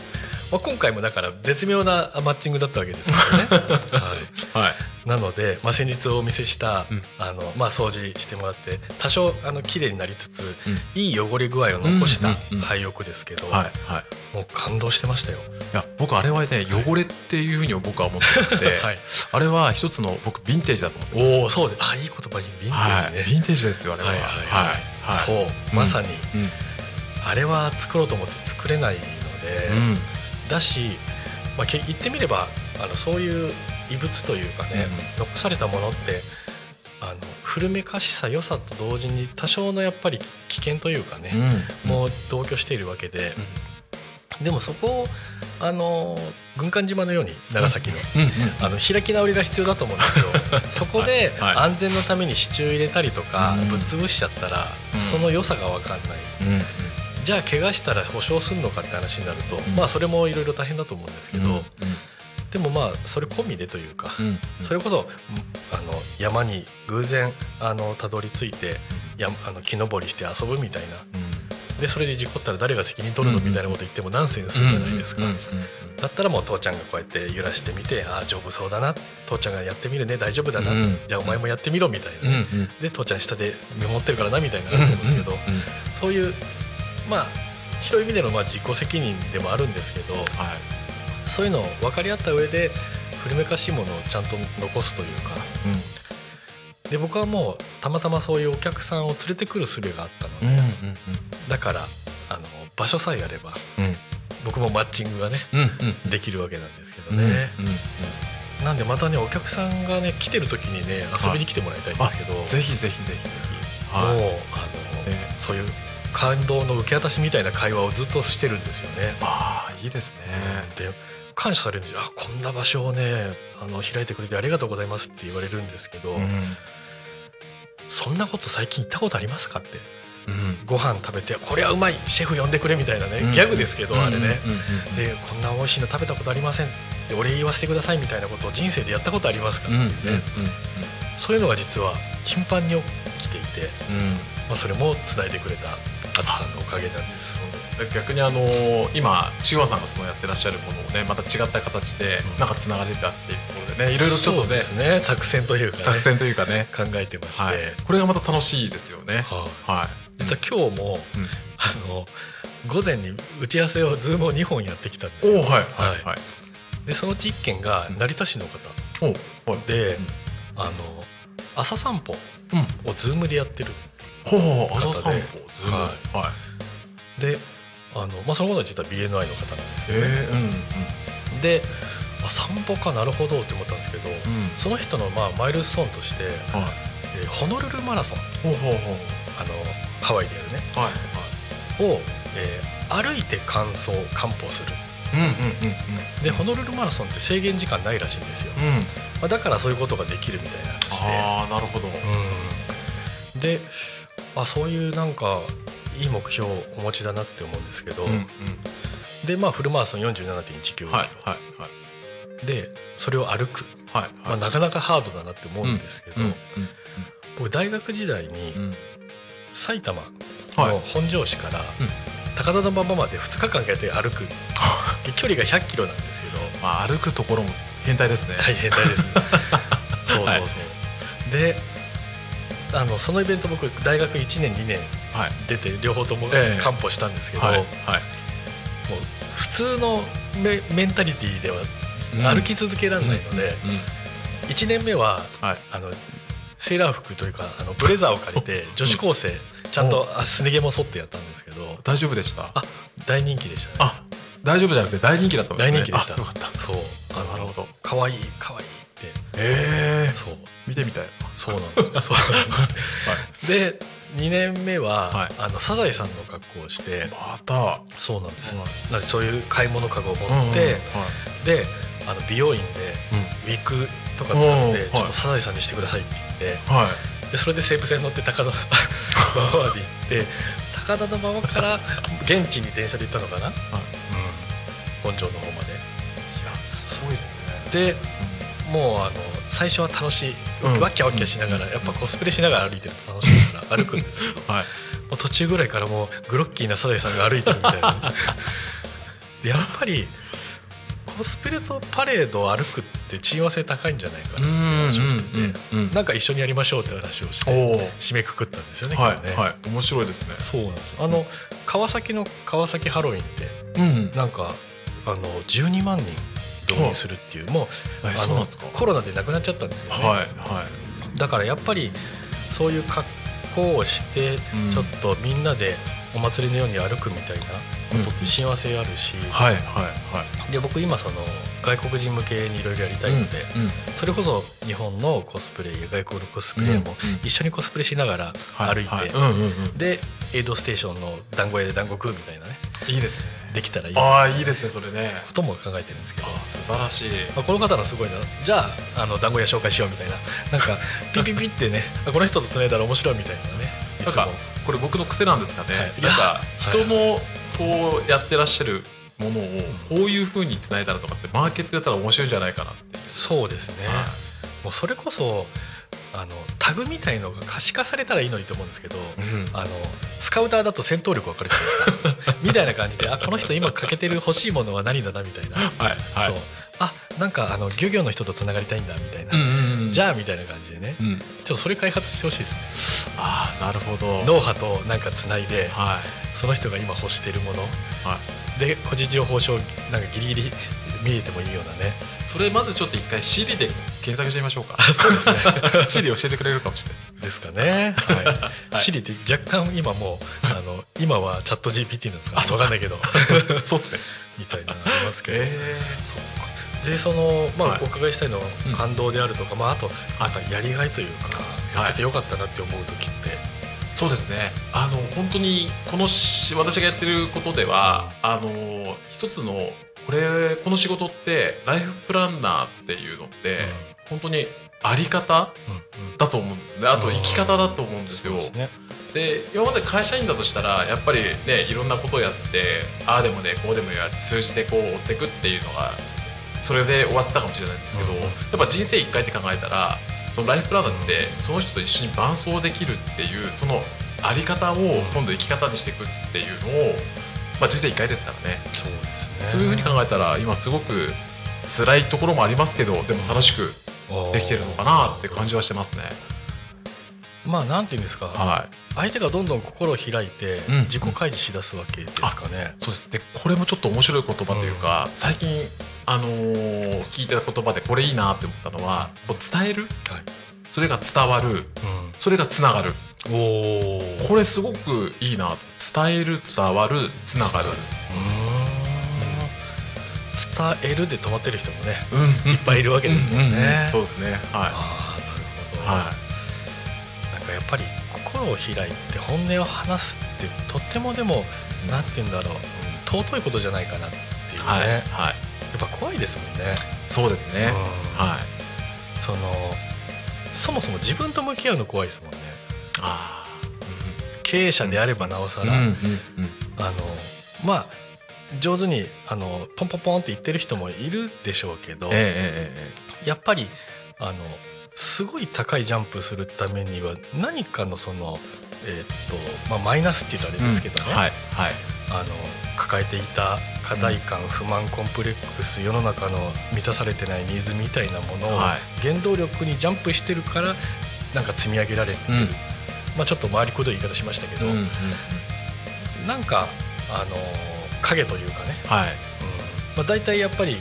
まあ、今回もだから絶妙なマッチングだったわけですよね。[laughs] はい。はい。なので、まあ、先日お見せした、うん。あのまあ、掃除してもらって多少あの綺麗になりつつ、うん。いい汚れ具合を残したうんうんうん廃浴ですけど、はいはい。もう感動してましたよ。いや僕あれはね汚れっていうふうに僕は思ってて、[laughs] はい、あれは一つの僕ヴィンテージだと思ってます。おおそうであいい言葉にヴィンテージね。はい。ヴィンテージですよあれは。はいはいはい。はい。そうまさに、うん。あれは作ろうと思って作れないので、うんだし、まあ、け言ってみればあのそういう異物というかね、残されたものってあの古めかしさ良さと同時に多少のやっぱり危険というかね、うん。もう同居しているわけで、でもそこをあの軍艦島のように長崎の、あの開き直りが必要だと思うんですよ。[laughs] そこではい。安全のために支柱入れたりとかうん。ぶっ潰しちゃったらうん。その良さが分かんない。うん。うんじゃあ怪我したら保証するのかって話になるとん。まあそれもいろいろ大変だと思うんですけうんどでもまあそれ込みでというかうんそれこそあの山に偶然あのたどり着いてやあの木登りして遊ぶみたいな。でそれで事故ったら誰が責任取るの？うんみたいなこと言ってもナンセンスじゃないですか。うんうんうんだったらもう父ちゃんがこうやって揺らしてみてああ丈夫そうだな。父ちゃんがやってみるね。大丈夫だな、うんじゃあお前もやってみろみたいな、うんうん。で父ちゃん下で見守ってるからなみたいなのあると思うんですけど、そういうまあ広い意味でのまあ自己責任でもあるんですけどはい。そういうのを分かり合った上で古めかしいものをちゃんと残すというか。で僕はもうたまたまそういうお客さんを連れてくる術があったので、うんうんだからあの場所さえあればうん。僕もマッチングがねうんうんできるわけなんですけどうんね、うんうん。なんでまたねお客さんがね来てる時にね遊びに来てもらいたいんですけど、ぜひぜひぜひぜひ。もう、はいあの、えそういう感動の受け渡しみたいな会話をずっとしてるんですよね。ああいいですね。で感謝されるんですよ。あこんな場所をねあの開いてくれてありがとうございますって言われるんですけど、うん。そんなこと最近言ったことありますかって。うん。ご飯食べてこれはうまいシェフ呼んでくれみたいなね、うん。ギャグですけど、あれね、でこんな美味しいの食べたことありません。でお礼言わせてくださいみたいなことを人生でやったことありますか、うん。うん。うん。そういうのが実は頻繁に起きていて、うんまあ、それもつないでくれた淳さんのおかげなんです逆にあの今千和さんがそのやってらっしゃるものをねまた違った形でうん。なんかつながれたっていうところでねいろいろちょっとねね。作戦というか、ね、作戦というかね。考えてまして、はい。これがまた楽しいですよね。はい。はい。実は今日も、うん。あの午前に打ち合わせをズームを2本やってきたんですよ。はいはいはい。でそのうち1件が成田市の方おおはい。で、うん。あの朝散歩うん。をズームでやってるほうほう朝散歩ズームははい。であの、まあ、その方は実は BNI の方なんですいよね、ええうんであ散歩かなるほどって思ったんですけど、うん。その人のまあマイルストーンとして、はい。えーホノルルマラソン。ほうほうほうあのハワイでやるね。はいはを、えー歩いて完走完歩する。いうんうんうん。でホノルルマラソンって制限時間ないらしいんですよ、うん。うんまあ、だからそういうことができるみたいな話で。ああなるほど。うん。であそういうなんかいい目標をお持ちだなって思うんですけど、うんうん。でまあフルマラソン47.195キロ、はいはいはい。でそれを歩く、はいまあ、なかなかハードだなって思うんですけど、うんうん僕大学時代にうん。埼玉はい。の本庄市から高田馬場まで2日間かけて歩く。[laughs] 距離が100キロなんですけど。まあ歩くところも変態ですね。大変態ですね。[laughs] そうそうそう、はい。であのそのイベント僕大学1年2年はい。出て両方ともええ。完歩したんですけど、はい。はい。もう普通のメメンタリティーでは歩き続けられないので、うん。うん。1年目ははい。あのセーラー服というかあのブレザーを借りて [laughs] 女子高生ちゃんとあすね毛も剃ってやったんですけど大丈夫でした？あ大人気でしたね。あ大丈夫じゃなくて大人気だったんですね。大人気でした。あよかった。そう。あなるほど。可愛い可愛いって。ええ。そう。見てみたいそうなんです。[laughs] そうなんです。で2年目は、はい。あのサザエさんの格好をしてまた？そうなんです、はい。なんでそういう買い物かごを持って、うんうんはい。であの美容院でウィークとか使うんってはい。ちょっとサザエさんにしてくださいって言ってはい。でそれで西武線乗って高田馬場 [laughs] まで行って高田馬場から現地に電車で行ったのかな、うん、本庄の方まで。いやすごいですね。でもうあの最初は楽しい、うん。ワッキャワッキャしながら、やっぱコスプレしながら歩いてると楽しいから歩くんですけどはいもう途中ぐらいからもうグロッキーなサザエさんが歩いてるみたいな。[laughs] でやっぱりコスプレとパレードを歩くって親和性高いんじゃないかなって話をしてて、うんなんか一緒にやりましょうって話をして締めくくったんですよねは今日ね、いはい。面白いですね。そうなんですあの川崎の川崎ハロウィンってうん。なんかあの12万人動員するっていう。もうえあのコロナで亡くなっちゃったんですよね、はいはい。だからやっぱりそういう格好をしてうん。ちょっとみんなでお祭りのように歩くみたいなことって親和性あるし、はいはいはい。で僕今その外国人向けにいろいろやりたいので、うんうんそれこそ日本のコスプレイヤー外国のコスプレも一緒にコスプレしながら歩いて、でエイドステーションの団子屋で団子食うみたいなね。いいですね。できたらいい。こああいいですねそれね。とも考えてるんですけど。あ。素晴らしい。まあ、この方のすごいなじゃああの団子屋紹介しようみたいな。なんかピピピってねあこの人とつないだら面白いみたいなねなんかこれ僕の癖なんですかね、はい。なんか人のこうやってらっしゃるものをこういうふうにつないだらとかってマーケットやったら面白いんじゃないかなって。そうですね、はもうそれこそあのタグみたいのが可視化されたらいいのにと思うんですけど、うん。あのスカウターだと戦闘力分かるじゃないですか。[laughs] みたいな感じであこの人今欠けてる欲しいものは何だなみたいな、はいはい。そう。あなんかあの漁業の人とつながりたいんだみたいな、うんうんうん。じゃあみたいな感じでねうん。ちょっとそれ開発してほしいですね。ああなるほど。脳波となんかつないではい。その人が今欲してるもの。はで個人情報証なんかギリギリ [laughs] 見えてもいいようなね。それまずちょっと一回 Siri で検索してみましょうか。そうですね。[laughs] Siri 教えてくれるかもしれないです。ですかね。はい。シリって若干今もうあの今はチャット GPT なんですか。あそうわかんないけど。[laughs] そうっすね。みたいなのありますけど。えそう。かでそのまあ、はい。お伺いしたいのはうん感動であるとか、まああとなんかやりがいというか、やっててよかったなって思う時って、そうですね。あの本当にこのし私がやってることではあの一つのこれこの仕事ってライフプランナーっていうのって、本当にあり方うんうん。だと思うんですよね。あと生き方だと思うんですよ。で今まで会社員だとしたらやっぱりねいろんなことをやってああでもねこうでもやって数字でこう追っていくっていうのがそれで終わってたかもしれないんですけど、うんやっぱ人生一回って考えたらそのライフプランナーってその人と一緒に伴走できるっていうそのあり方を今度生き方にしていくっていうのを、まあ、人生一回ですからね。そうですね。そういうふうに考えたら今すごく辛いところもありますけどでも楽しくできてるのかなって感じはしてますね。まあなんていうんですか、はい。相手がどんどん心を開いてうん。自己開示しだすわけですかね。そうです。でこれもちょっと面白い言葉というか、最近、あのー聞いてた言葉でこれいいなって思ったのはこう伝える？はい。それが伝わる。それがつながる。うん。おお。これすごくいいな伝える伝わるつながる、伝えるで止まってる人もねうん。いっぱいいるわけですもんね。そうですね。はああなるほど、い。はなんかやっぱり心を開いて本音を話すってとってもでもなんて言うんだろう。尊いことじゃないかなっていうね、いはい。やはい。っぱ怖いですもんね。そうですね。うん。はい。そのそもそも自分と向き合うの怖いですもんね。あ経営者であればなおさら、あうんうんうん。あのまあ上手にあのポンポンポンって言ってる人もいるでしょうけど、えええええやっぱりあのすごい高いジャンプするためには何かのその、えーっとまあ、マイナスって言うとあえれですけどね、はいはいあの抱えていた課題感、不満コンプレックス世の中の満たされてないニーズみたいなものをはい。原動力にジャンプしてるからなんか積み上げられてる、うん。まあ、ちょっと回りくどい言い方しましたけど、うんうんうん。なんかあの影というかね、はい。うん。まあ、大体やっぱり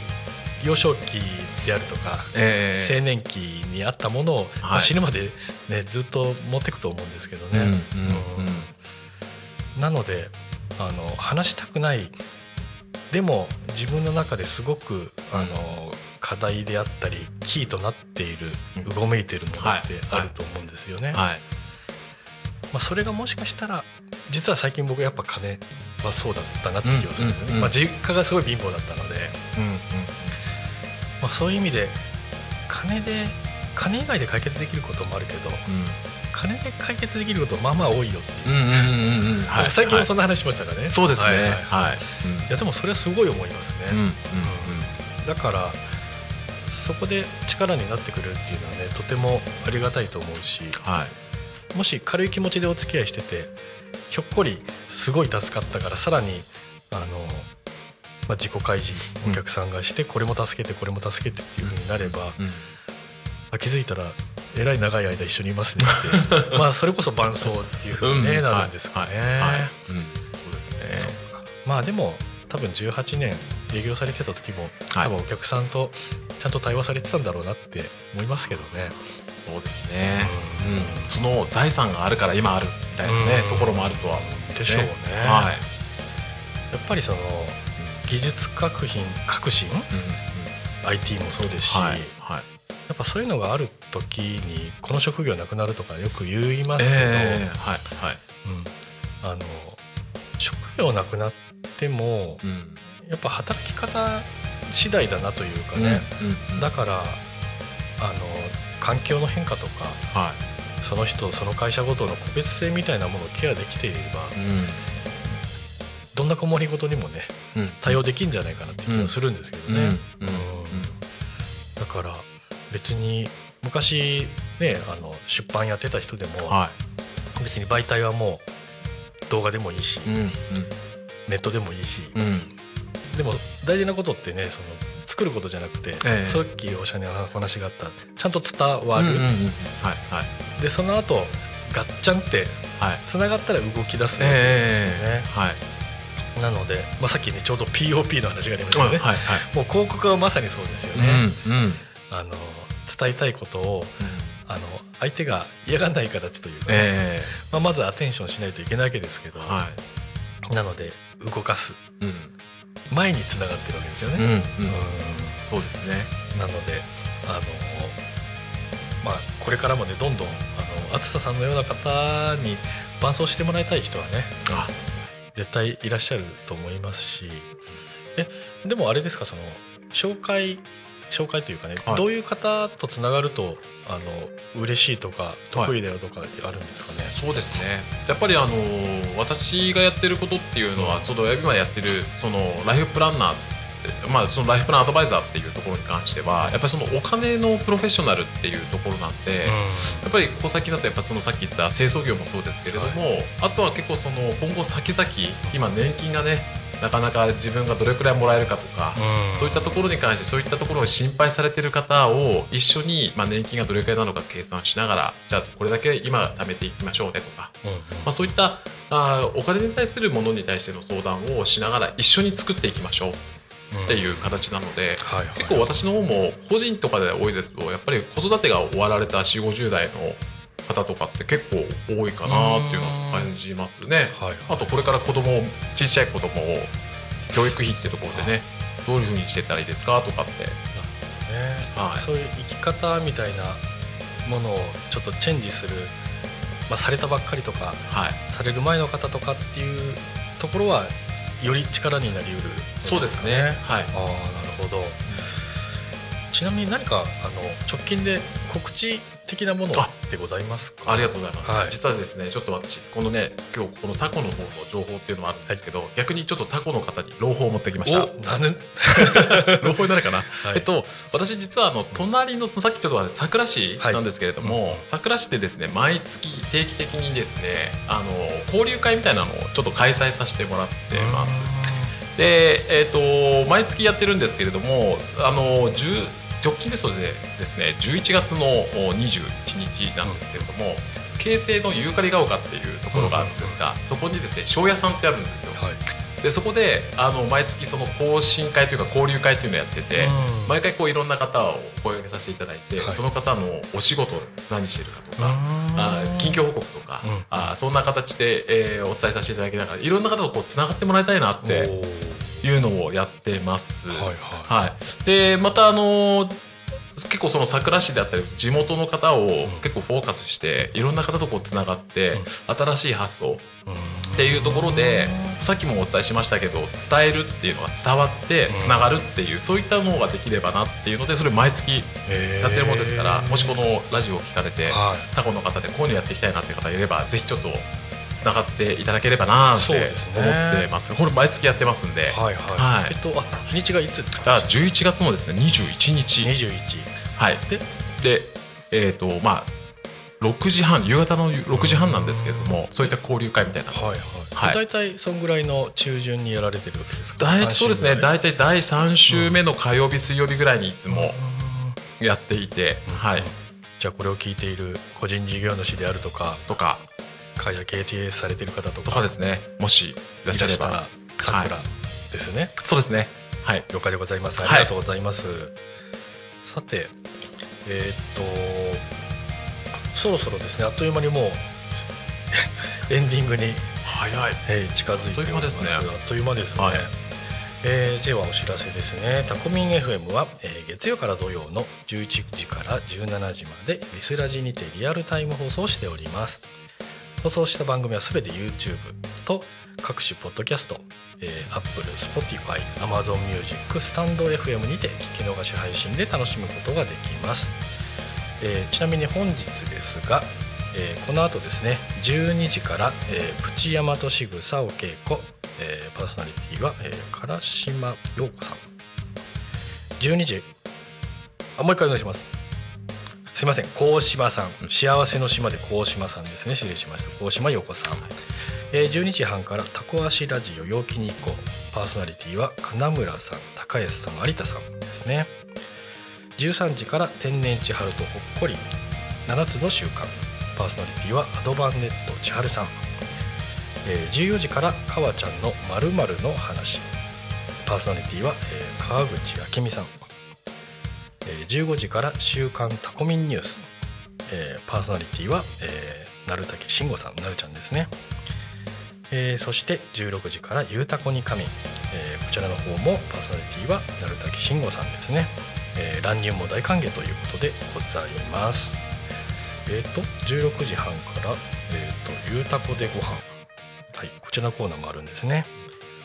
幼少期であるとか、ええ。青年期にあったものを、まあ、死ぬまで、ね、ずっと持っていくと思うんですけどね、うんうん。うん。なのであの話したくない。でも自分の中ですごくあの課題であったりキーとなっているうん。うごめいているものってはい。あると思うんですよね。はい。まあ、それがもしかしたら実は最近僕やっぱ金はそうだったなって気がするんですよね、うんうんうん。まあ、実家がすごい貧乏だったので、うんうんまあ、そういう意味で金で金以外で解決できることもあるけど金で解決できることまあまあ多いよっていう、うんうんうんはい。最近もそんな話しましたからね、そうですね。はいはい。はい。いやでもそれはすごい思いますね、うんうんうん。だからそこで力になってくれるっていうのはねとてもありがたいと思うしはい。もし軽い気持ちでお付き合いしててひょっこりすごい助かったからさらにあの、まあ、自己開示お客さんがして、これも助けてこれも助けてっていうふうになれば、うん。あ気づいたらえらい長い間一緒にいますねって。[laughs] まあそれこそ伴奏っていうふうに、なるんですかね。そうですね。まあでも多分18年営業されてた時もはい。多分お客さんとちゃんと対話されてたんだろうなって思いますけどね。そうですね。うん。うん。その財産があるから今あるみたいなねうん。ところもあるとは思うんですよね。でしょうね。はい。っぱりその技術革新革新？うん。うん。IT もそうですし、はい。はいやっぱそういうのがある時にこの職業なくなるとかよく言いますけど、ええはい。はい。うん、あの職業なくなってもうん。やっぱ働き方次第だなというかね、うんうんだからあの環境の変化とかはその人その会社ごとの個別性みたいなものをケアできていればいどんな困りごとにもね対応できんじゃないかなって気がするんですけどね、だから別に昔ねあの出版やってた人でもは別に媒体はもう動画でもいいしいうん。ネットでもいいしうん。うんでも大事なことってねその作ることじゃなくて、ええ。さっきおっしゃるお話があったちゃんと伝わる、うんうんうんはいはい。でその後ガッチャンってはい。つながったら動き出すわけですよね、ええはい。なので、まあ、さっきねちょうど POP の話がありましたよね、はいはい。もう広告はまさにそうですよね、うんうん。あの伝えたいことをあの相手が嫌がらない形というか、えまあ、まずアテンションしないといけないわけですけど、えはい。なので動かす。うん。前につながってるわけですよね、うんうん。うん。そうですね。なのであのまあこれからもねどんどんあのあつささんのような方に伴走してもらいたい人はねあ。絶対いらっしゃると思いますしえでもあれですかその紹介紹介というかね、はい。どういう方とつながるとあの嬉しいとか得意だよとかあるんですかね、そうですね。やっぱりあの私がやってることっていうのはその今やってるそのライフプランナーまあそのライフプランアドバイザーっていうところに関してはやっぱりそのお金のプロフェッショナルっていうところなんで、やっぱりここ先だとやっぱそのさっき言った清掃業もそうですけれども、あとは結構その今後先々今年金がねなかなか自分がどれくらいもらえるかとか、うん。そういったところに関してそういったところを心配されている方を一緒に、まあ、年金がどれくらいなのか計算しながらじゃあこれだけ今貯めていきましょうねとか、うん。うんまあ、そういったあーお金に対するものに対しての相談をしながら一緒に作っていきましょうっていう形なので、はいはい、結構私の方も個人とかで多いですとやっぱり子育てが終わられた4 5 0代の方とかって結構多いかなっていうのは感じますね。はいはい。あとこれから子供を小さい子供を教育費っていうところでねどういうふうにしていったらいいですかとかって。ね。はい。そういう生き方みたいなものをちょっとチェンジする、まあ、されたばっかりとかはい。される前の方とかっていうところはより力になりうる、そうですね。はい。ああなるほど。ちなみに何かあの直近で告知的なものってございますか？ありがとうございます、はい。実はですねちょっと私このね今日このタコの方の情報っていうのもあるんですけど、逆にちょっとタコの方に朗報を持ってきました。おなんで朗報になるかな、はい。えっと私実はあの隣のそのさっきちょっと佐倉市なんですけれども、はいうん。佐倉市でですね毎月定期的にですねあの交流会みたいなのをちょっと開催させてもらってます。で、えっと毎月やってるんですけれどもあの10直近ですのでですね11月のお21日なんですけれども、京成のユーカリが丘っていうところがあるんですが、そこにですね庄屋さんってあるんですよ。はい。でそこであの毎月その懇親会というか交流会というのをやってて、うん。毎回こういろんな方を声掛けさせていただいて、はい。その方のお仕事何してるかとか、あうん。近況報告とか、うん。あそんな形で、えーお伝えさせていただきながらいろんな方とこうつながってもらいたいなっていうのをやってます。はいはい。はい、でまたあのー結構その桜市であったり地元の方を結構フォーカスしていろんな方とこうつながって新しい発想うん。っていうところでさっきもお伝えしましたけど伝えるっていうのが伝わってうん。つながるっていうそういったのができればなっていうのでそれ毎月やってるものですからもしこのラジオを聞かれてはい。タコの方でこういうのやっていきたいなって方いればぜひちょっとつながっていただければなって思ってます。これ毎月やってますんで。はいはい、はい。えっとあ日にちがいつだか？ら11月のですね21日。21はい。で？でえっ、とまあ6時半夕方の6時半なんですけれどもそういった交流会みたいな。のはいはい、はい。大体そんぐらいの中旬にやられてるわけですか？大体そうですね。大大体第3週目の火曜日水曜日ぐらいにいつもやっていて、はい。じゃあこれを聞いている個人事業主であるとか。とか会社経営されている方とかとかですね。もしいらっしゃれば。さくらですね、そうですね。はい。了解でございます。あはい。りがとうございます、さてえーっとそろそろですね。あっという間にもう [laughs] エンディングに早い。えー近づいております。あっという間ですね。あっという間ですね、はい。えーではお知らせですね。タコミン FM は、えー月曜から土曜の11時から17時までリスラジにてリアルタイム放送しております放送した番組はすべて YouTube と各種ポッドキャスト、えー、Apple、Spotify、Amazon Music、スタンド FM にて聞き逃し配信で楽しむことができます、えーちなみに本日ですが、えーこの後ですね12時から、えープチヤマトシグサお稽古、えーパーソナリティは、えー、唐島陽子さん。12時。あもう一回お願いします。すいません。高島さん。幸せの島で高島さんですね。失礼しました。高島陽子さん、えー12時半からタコ足ラジオ陽気に行こう。パーソナリティは金村さん。高安さん有田さんですね。13時から天然千春とほっこり。7つの習慣。パーソナリティはアドバンネット千春さん、えー14時からかわちゃんのまるの話。パーソナリティは、えー川口明美さん、15時から週刊タコミンニュース、えーパーソナリティは、えー、鳴竹慎吾さんなるちゃんですね。えーそして16時から「ゆうたこに神」えーこちらの方もパーソナリティは鳴竹慎吾さんですね、えー乱入も大歓迎ということでございます。えっ、と16時半から「えー、とゆうたこでご飯。はいこちらのコーナーもあるんですね。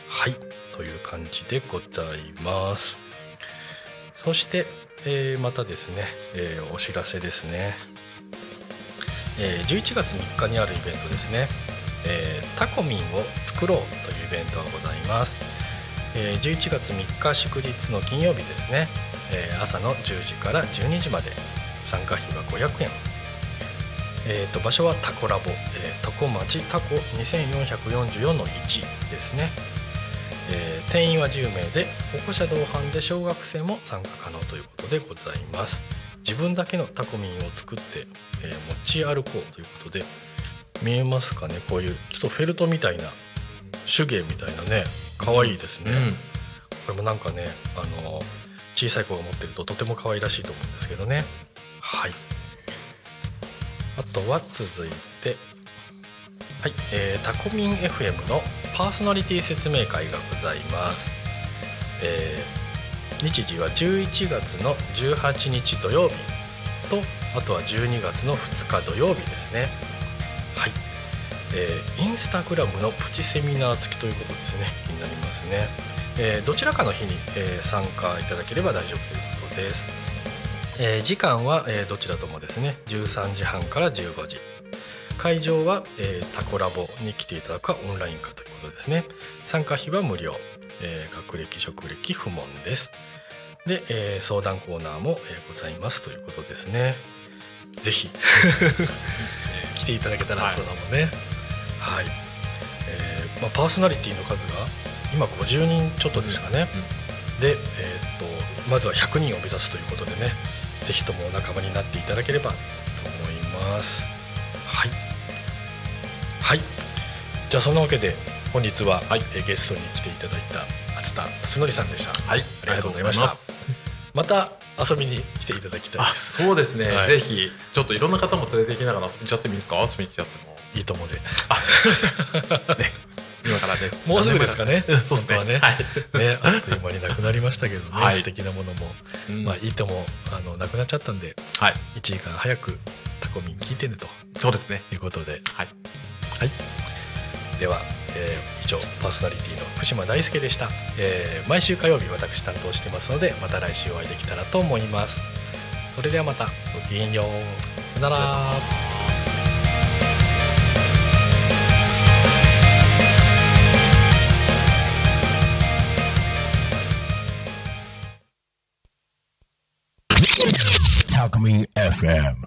はいという感じでございます。そして、えーまたですね、えーお知らせですね、えー11月3日にあるイベントですね。えータコミンを作ろうというイベントがございます、えー11月3日祝日の金曜日ですね、えー朝の10時から12時まで。参加費は500円。えーと場所はタコラボ、えー、タコ町タコ2444の1ですね、えー定員は10名で保護者同伴で小学生も参加可能ということでございます。自分だけのタコミンを作って、えー持ち歩こうということで見えますかね？こういうちょっとフェルトみたいな手芸みたいなね可愛いですね、これもなんかねあの小さい子が持ってるととても可愛らしいと思うんですけどね。はい。あとは続いてはい、えータコミン FM のパーソナリティ説明会がございます、えー日時は11月の18日土曜日とあとは12月の2日土曜日ですね。はい、えーインスタグラムのプチセミナー付きということですね。気になりますね、えーどちらかの日に、えー参加いただければ大丈夫ということです、えー時間は、えーどちらともですね。13時半から15時。会場は、えータコラボに来ていただくかオンラインかということですね。参加費は無料、えー学歴職歴不問です。で、えー相談コーナーも、えーございますということですね。ぜひ。[laughs] 来ていただけたらはい。相談もね。はい、えーまあ、パーソナリティの数が今50人ちょっとですかね、で、えーっとまずは100人を目指すということでね。ぜひともお仲間になっていただければと思います。はいはい。じゃあそんなわけで本日は、はいえーゲストに来ていただいた厚田辰徳さんでした。はい。ありがとうございました。す。また遊びに来ていただきたいあです。そうですね、はい。ぜひちょっといろんな方も連れて行きながら遊びにちゃっても。いいですか遊びに来ちゃってもいいともで。[laughs] 今からね [laughs] もうすぐですかね。うんそうですね。ね。はい。ねあっという間になくなりましたけどね、はい。素敵なものも、うん。まあいいともあのなくなっちゃったんで。はい。1時間早くタコミン聞いてねと。そうですね。いうことで。はいはい、では、えー以上パーソナリティの福島大輔でした、えー毎週火曜日私担当してますのでまた来週お会いできたらと思います。それではまたごきげんよう。さよなら。タコミン FM